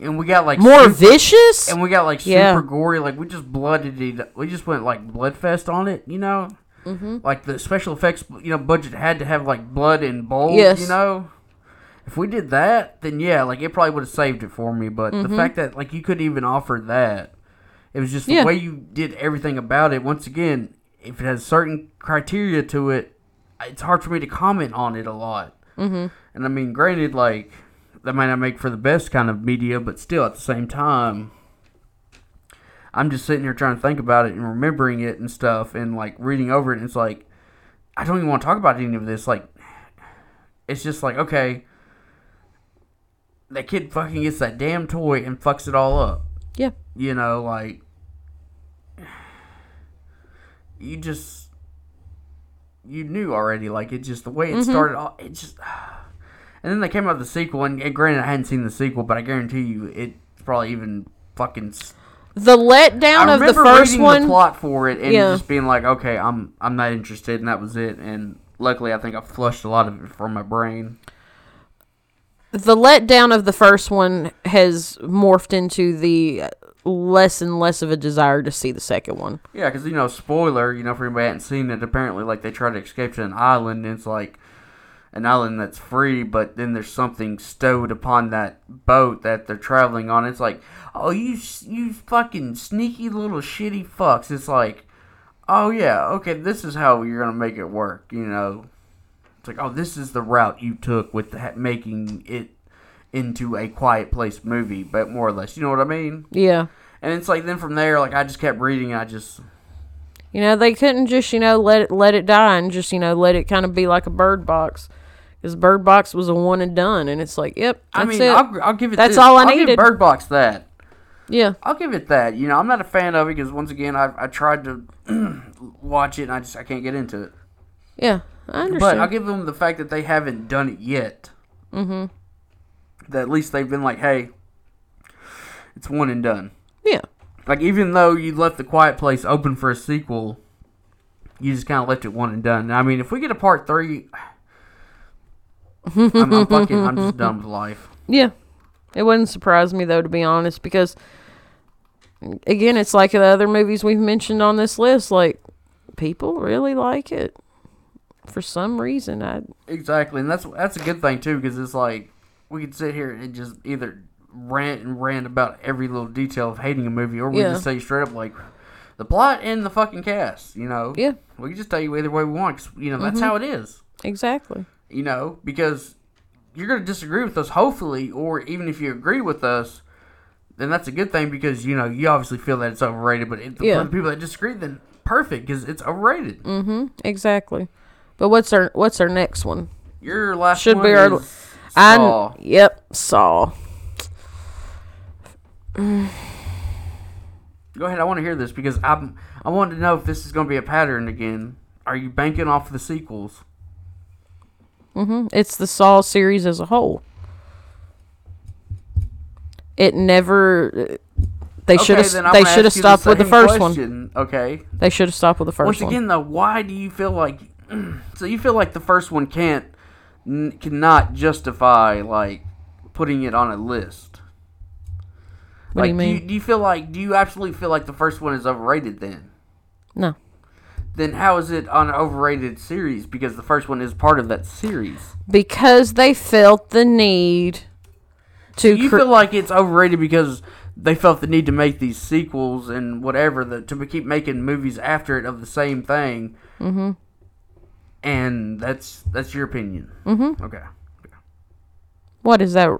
Speaker 2: and we got like
Speaker 1: More
Speaker 2: super-
Speaker 1: vicious?
Speaker 2: and we got like super
Speaker 1: Yeah.
Speaker 2: gory. Like we just blooded it. We just went like bloodfest on it. You know.
Speaker 1: Mm-hmm.
Speaker 2: Like the special effects, you know, budget had to have like blood and bold.
Speaker 1: Yes.
Speaker 2: You know. If we did that, then yeah, like it probably would have saved it for me. But the fact that like you couldn't even offer that, it was just the.
Speaker 1: Yeah.
Speaker 2: way you did everything about it. Once again, if it has certain criteria to it, it's hard for me to comment on it a lot. Mm-hmm. And I mean, granted, like that might not make for the best kind of media, but still at the same time, I'm just sitting here trying to think about it and remembering it and stuff, and like reading over it. And it's like I don't even want to talk about any of this. Like it's just like okay, that kid fucking gets that damn toy and fucks it all up.
Speaker 1: Yeah.
Speaker 2: You know, like you just you knew already. Like it just the way
Speaker 1: Mm-hmm.
Speaker 2: it started. off, It just. And then they came out with the sequel, and, and granted, I hadn't seen the sequel, but I guarantee you, it's probably even fucking.
Speaker 1: The letdown of the first one.
Speaker 2: the plot for it and
Speaker 1: Yeah.
Speaker 2: just being like, okay, I'm I'm not interested, and that was it. And luckily, I think I flushed a lot of it from my brain.
Speaker 1: the letdown of the first one has morphed into the less and less of a desire to see the second one.
Speaker 2: Yeah, because you know, spoiler, you know, for anybody hadn't seen it, apparently, like they try to escape to an island, and it's like an island that's free, but then there's something stowed upon that boat that they're traveling on. It's like, oh, you you fucking sneaky little shitty fucks. It's like, oh yeah, okay, this is how you're gonna make it work. You know, it's like, oh, this is the route you took with the, making it into a quiet place movie, but more or less, you know what I mean?
Speaker 1: Yeah.
Speaker 2: And it's like then from there, like I just kept reading. I just
Speaker 1: You know, they couldn't just, you know, let it let it die and just, you know, let it kind of be like a bird box. Because Bird Box was a one and done, and it's like, yep, that's
Speaker 2: I mean. I'll, I'll give it.
Speaker 1: That's
Speaker 2: this.
Speaker 1: all I
Speaker 2: I'll
Speaker 1: needed.
Speaker 2: Give Bird Box that.
Speaker 1: yeah,
Speaker 2: I'll give it that. You know, I'm not a fan of it because once again, I I tried to watch it and I just I can't get into it.
Speaker 1: yeah, I understand.
Speaker 2: But I'll give them the fact that they haven't done it yet. Mm-hmm. That at least they've been like, hey, it's one and done.
Speaker 1: yeah,
Speaker 2: Like even though you left the Quiet Place open for a sequel, you just kind of left it one and done. I mean, if we get a part three, I'm, I'm fucking, I'm just done with life.
Speaker 1: yeah. It wouldn't surprise me though, to be honest, because again, it's like the other movies we've mentioned on this list. Like people really like it for some reason. I
Speaker 2: Exactly, and that's that's a good thing too, because it's like we could sit here and just either rant and rant about every little detail of hating a movie, or we
Speaker 1: Yeah.
Speaker 2: just say straight up like the plot and the fucking cast. You know,
Speaker 1: Yeah.
Speaker 2: we can just tell you either way we want. 'cause, you know, that's how it is.
Speaker 1: exactly.
Speaker 2: You know, because you're gonna disagree with us, hopefully, or even if you agree with us. Then that's a good thing because you know you obviously feel that it's overrated, but it,
Speaker 1: Yeah.
Speaker 2: for the people that disagree, then perfect because it's overrated.
Speaker 1: Mm-hmm. Exactly. But what's our what's our next one?
Speaker 2: Your last
Speaker 1: Should be our-
Speaker 2: is
Speaker 1: I
Speaker 2: Saw.
Speaker 1: yep Saw.
Speaker 2: Go ahead. I want to hear this because I'm. I wanted to know if this is going to be a pattern again. Are you banking off the sequels?
Speaker 1: hmm It's the Saw series as a whole. It never. They should have. They should have
Speaker 2: you the
Speaker 1: stopped with the first one.
Speaker 2: Okay.
Speaker 1: They should have stopped with the first
Speaker 2: Once
Speaker 1: one.
Speaker 2: Once again, though, why do you feel like? so you feel like the first one can't, n- cannot justify like putting it on a list.
Speaker 1: What do you
Speaker 2: like,
Speaker 1: mean?
Speaker 2: Do you, do you feel like? Do you absolutely feel like the first one is overrated? Then,
Speaker 1: no,
Speaker 2: then how is it on an overrated series? Because the first one is part of that series.
Speaker 1: because they felt the need to.
Speaker 2: you
Speaker 1: cre-
Speaker 2: feel like it's overrated because they felt the need to make these sequels and whatever the, to keep making movies after it of the same thing. Mm-hmm. And that's that's your opinion. Mm-hmm. Okay.
Speaker 1: what is that?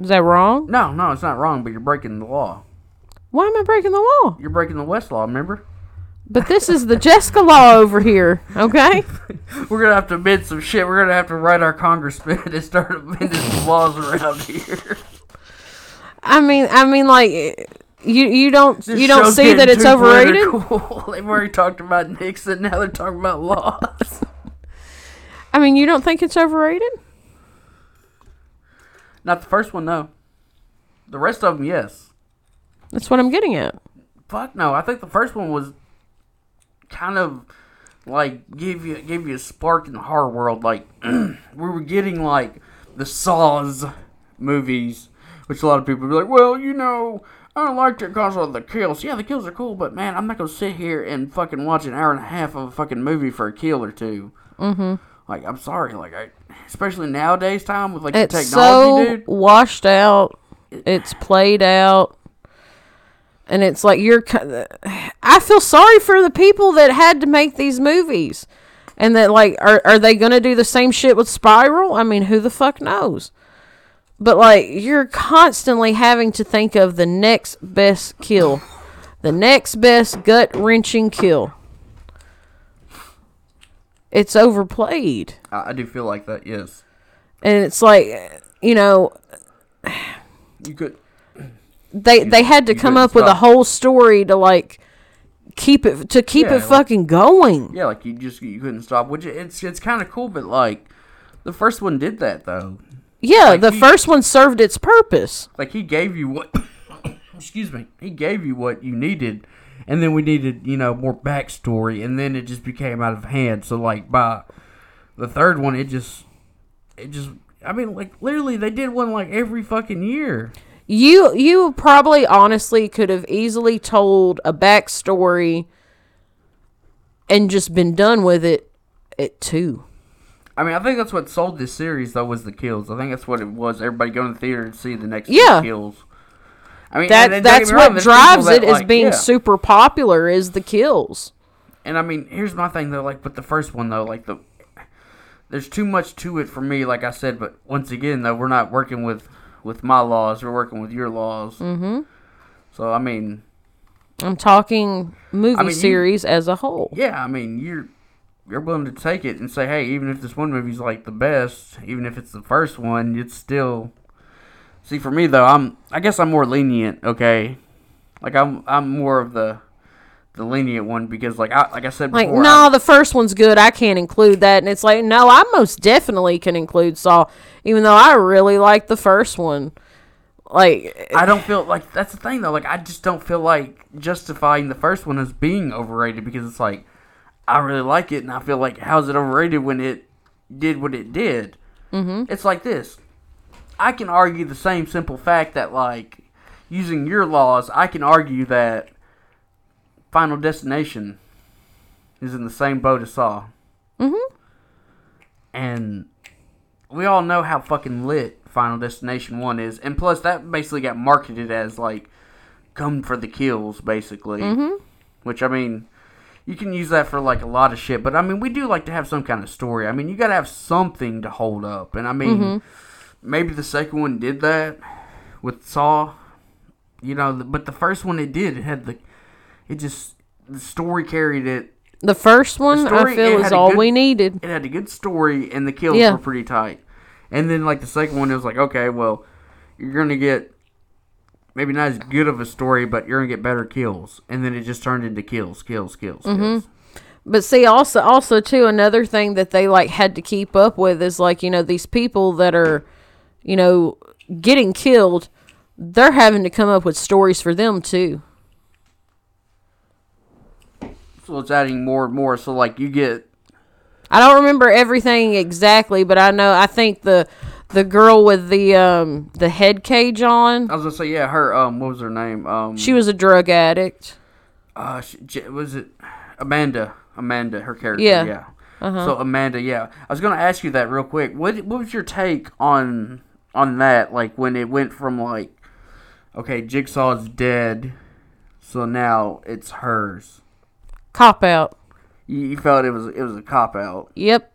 Speaker 1: Is that wrong?
Speaker 2: No, no, it's not wrong, but you're breaking the law.
Speaker 1: Why am I breaking the law?
Speaker 2: You're breaking the Wes law. Remember?
Speaker 1: But this is the Jessica law over here. Okay.
Speaker 2: We're gonna have to amend some shit. We're gonna have to write our congressman and start amending some laws around here.
Speaker 1: I mean, I mean, like you you don't
Speaker 2: This
Speaker 1: you don't see that it's overrated.
Speaker 2: political. They've already talked about Nixon. Now they're talking about laws.
Speaker 1: I mean, you don't think it's overrated?
Speaker 2: Not the first one, no. The rest of them, yes.
Speaker 1: That's what I'm getting at.
Speaker 2: Fuck no. I think the first one was kind of like give you give you a spark in the horror world. Like we were getting like the Saws movies, which a lot of people would be like, well, you know, I don't like it because of the kills. Yeah, the kills are cool, but man, I'm not gonna sit here and fucking watch an hour and a half of a fucking movie for a kill or 2 Mm-hmm. Like I'm sorry, like I, especially nowadays time with like the
Speaker 1: It's
Speaker 2: technology,
Speaker 1: so
Speaker 2: dude.
Speaker 1: washed out. It's played out. And it's like you're. I feel sorry for the people that had to make these movies, and that like are are they gonna do the same shit with Spiral? I mean, who the fuck knows? But like you're constantly having to think of the next best kill, the next best gut wrenching kill. It's overplayed.
Speaker 2: I, I do feel like that. Yes,
Speaker 1: and it's like you know
Speaker 2: you could.
Speaker 1: they they had to come up with a whole story to like keep it to keep
Speaker 2: Yeah,
Speaker 1: it
Speaker 2: like-
Speaker 1: fucking going.
Speaker 2: Yeah, like you just you couldn't stop. Which it's it's kind of cool, but like the first one did that though.
Speaker 1: Yeah,
Speaker 2: Like
Speaker 1: the
Speaker 2: he-
Speaker 1: first one served its purpose.
Speaker 2: Like he gave you what, excuse me, he gave you what you needed, and then we needed you know more backstory, and then it just became out of hand. So like by the third one, it just it just I mean like literally they did one like every fucking year.
Speaker 1: You you probably honestly could have easily told a backstory and just been done with it at two.
Speaker 2: I mean, I think that's what sold this series though was the kills. I think that's what it was. Everybody going to the theater to see the next
Speaker 1: Yeah.
Speaker 2: kills. I mean,
Speaker 1: That
Speaker 2: and- and don't
Speaker 1: that's
Speaker 2: me wrong,
Speaker 1: what drives
Speaker 2: that,
Speaker 1: it as
Speaker 2: like,
Speaker 1: being
Speaker 2: yeah.
Speaker 1: super popular is the kills.
Speaker 2: And I mean, here's my thing though, like with the first one though, like the there's too much to it for me, like I said. But once again, though, we're not working with with my laws. We're working with your laws. Mm-hmm. So I mean,
Speaker 1: I'm talking movie
Speaker 2: I mean, you-
Speaker 1: series as a whole.
Speaker 2: yeah, I mean, you're you're willing to take it and say, hey, even if this one movie's like the best, even if it's the first one, it's still. See, for me though, I'm I guess I'm more lenient. Okay, like I'm I'm more of the the lenient one because like I like I said before, Like,
Speaker 1: no,
Speaker 2: I-
Speaker 1: the first one's good. I can't include that. And it's like, no, I most definitely can include Saw, even though I really like the first one. Like,
Speaker 2: I don't feel like that's the thing though. Like I just don't feel like justifying the first one as being overrated because it's like I really like it and I feel like how's it overrated when it did what it did? Mm-hmm. It's like this. I can argue the same simple fact that like using your laws, I can argue that Final Destination is in the same boat as Saw.
Speaker 1: Mhm.
Speaker 2: And we all know how fucking lit Final Destination 1 is. And plus, that basically got marketed as, like, come for the kills, basically. Mm-hmm. Which, I mean, you can use that for, like, a lot of shit. But, I mean, we do like to have some kind of story. I mean, you gotta have something to hold up. And, I mean, maybe the second one did that with Saw. You know, but the first one it did. It had the. It just. The story carried it
Speaker 1: the first one,
Speaker 2: story,
Speaker 1: I feel, is all
Speaker 2: good-
Speaker 1: we needed.
Speaker 2: it had a good story and the kills
Speaker 1: Yeah.
Speaker 2: were pretty tight. And then like the second one, it was like, okay, well, you're gonna get maybe not as good of a story, but you're gonna get better kills. And then it just turned into kills, kills, kills,
Speaker 1: Mm-hmm.
Speaker 2: kills.
Speaker 1: But see, also, also too, another thing that they like had to keep up with is like you know these people that are, you know, getting killed. They're having to come up with stories for them too.
Speaker 2: So it's adding more and more. So like you get
Speaker 1: I don't remember everything exactly, but I know I think the the girl with the um the head cage on,
Speaker 2: I was gonna say yeah, her um what was her name um
Speaker 1: she was a drug addict.
Speaker 2: uh she, was it Amanda Amanda her character
Speaker 1: Yeah.
Speaker 2: yeah.
Speaker 1: Uh-huh.
Speaker 2: So Amanda, yeah, I was gonna ask you that real quick. What what was your take on on that? Like when it went from like, okay, Jigsaw's dead, so now it's hers.
Speaker 1: Cop out.
Speaker 2: You, you felt it was it was a cop out.
Speaker 1: Yep.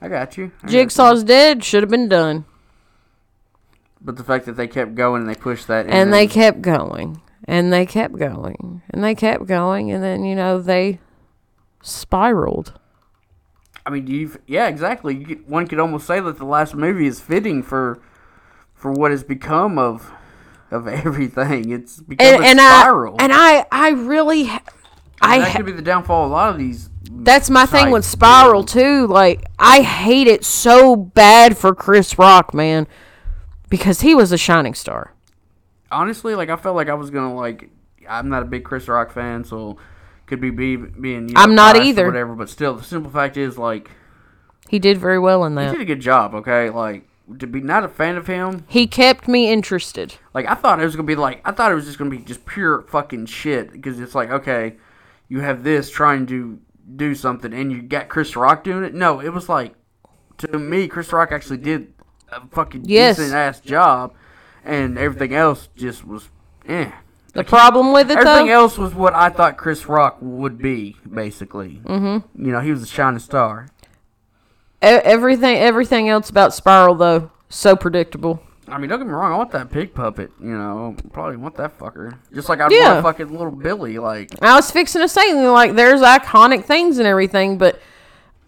Speaker 2: I got you. I got you.
Speaker 1: Jigsaw's dead. Should have been done.
Speaker 2: But the fact that they kept going and they pushed that,
Speaker 1: And they kept going. And they kept going. And they kept going. And then, you know, they spiraled.
Speaker 2: I mean, do you? Yeah, exactly. You could, one could almost say that the last movie is fitting for for what has become of of everything. It's become
Speaker 1: And,
Speaker 2: a
Speaker 1: and
Speaker 2: spiral.
Speaker 1: I and I I really ha- I
Speaker 2: that could be the downfall of a lot of these.
Speaker 1: that's my thing with. Spiral too. Like I hate it so bad for Chris Rock, man, because he was a shining star.
Speaker 2: honestly, like I felt like I was gonna like. I'm not a big Chris Rock fan, so could be, be being. You know,
Speaker 1: I'm not either.
Speaker 2: Whatever, but still, the simple fact is, like,
Speaker 1: He did very well in that.
Speaker 2: he did a good job. Okay, like to be not a fan of him.
Speaker 1: He kept me interested.
Speaker 2: Like I thought it was gonna be like I thought it was just gonna be just pure fucking shit because it's like okay, you have this trying to do something and you got Chris Rock doing it. No, it was like to me, Chris Rock actually did a fucking
Speaker 1: Yes.
Speaker 2: decent ass job, and everything else just was eh.
Speaker 1: The problem with it
Speaker 2: Everything
Speaker 1: though,
Speaker 2: else was what I thought Chris Rock would be, basically. Mm-hmm. You know, he was a shining star.
Speaker 1: Everything everything else about Spiral though, so predictable.
Speaker 2: I mean, don't get me wrong. I want that pig puppet. You know, probably want that fucker. Just like I'd
Speaker 1: Yeah.
Speaker 2: want fucking little Billy. Like,
Speaker 1: I was fixing to say like there's iconic things and everything, but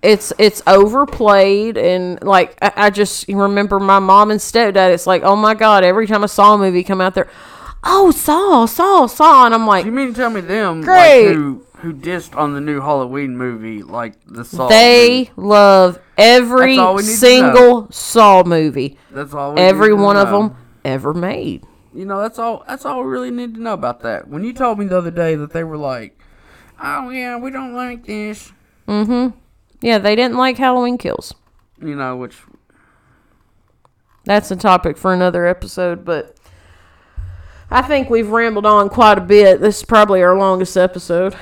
Speaker 1: it's it's overplayed and like I, I just remember my mom and stepdad. It's like oh my god, every time I saw a movie come out there, oh Saw, Saw, Saw, and I'm like
Speaker 2: you mean to tell me them?
Speaker 1: Great.
Speaker 2: Like, who who dissed on the new Halloween movie, like the Saw.
Speaker 1: They
Speaker 2: movie.
Speaker 1: love every
Speaker 2: That's all we need to
Speaker 1: single Saw movie,
Speaker 2: That's all. We
Speaker 1: every one of them ever made.
Speaker 2: You know, that's all. That's all we really need to know about that. When you told me the other day that they were like, "Oh yeah, we don't like this,"
Speaker 1: Mm-hmm. Yeah, they didn't like Halloween Kills.
Speaker 2: you know, which
Speaker 1: That's a topic for another episode, but I think we've rambled on quite a bit. This is probably our longest episode.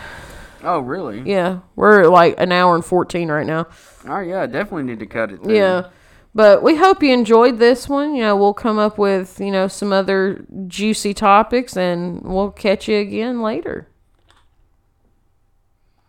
Speaker 2: Oh really?
Speaker 1: Yeah, we're at like an hour and 14 right now.
Speaker 2: Oh, yeah, I definitely need to cut it. Then.
Speaker 1: Yeah. But we hope you enjoyed this one. You know, we'll come up with, you know, some other juicy topics and we'll catch you again later.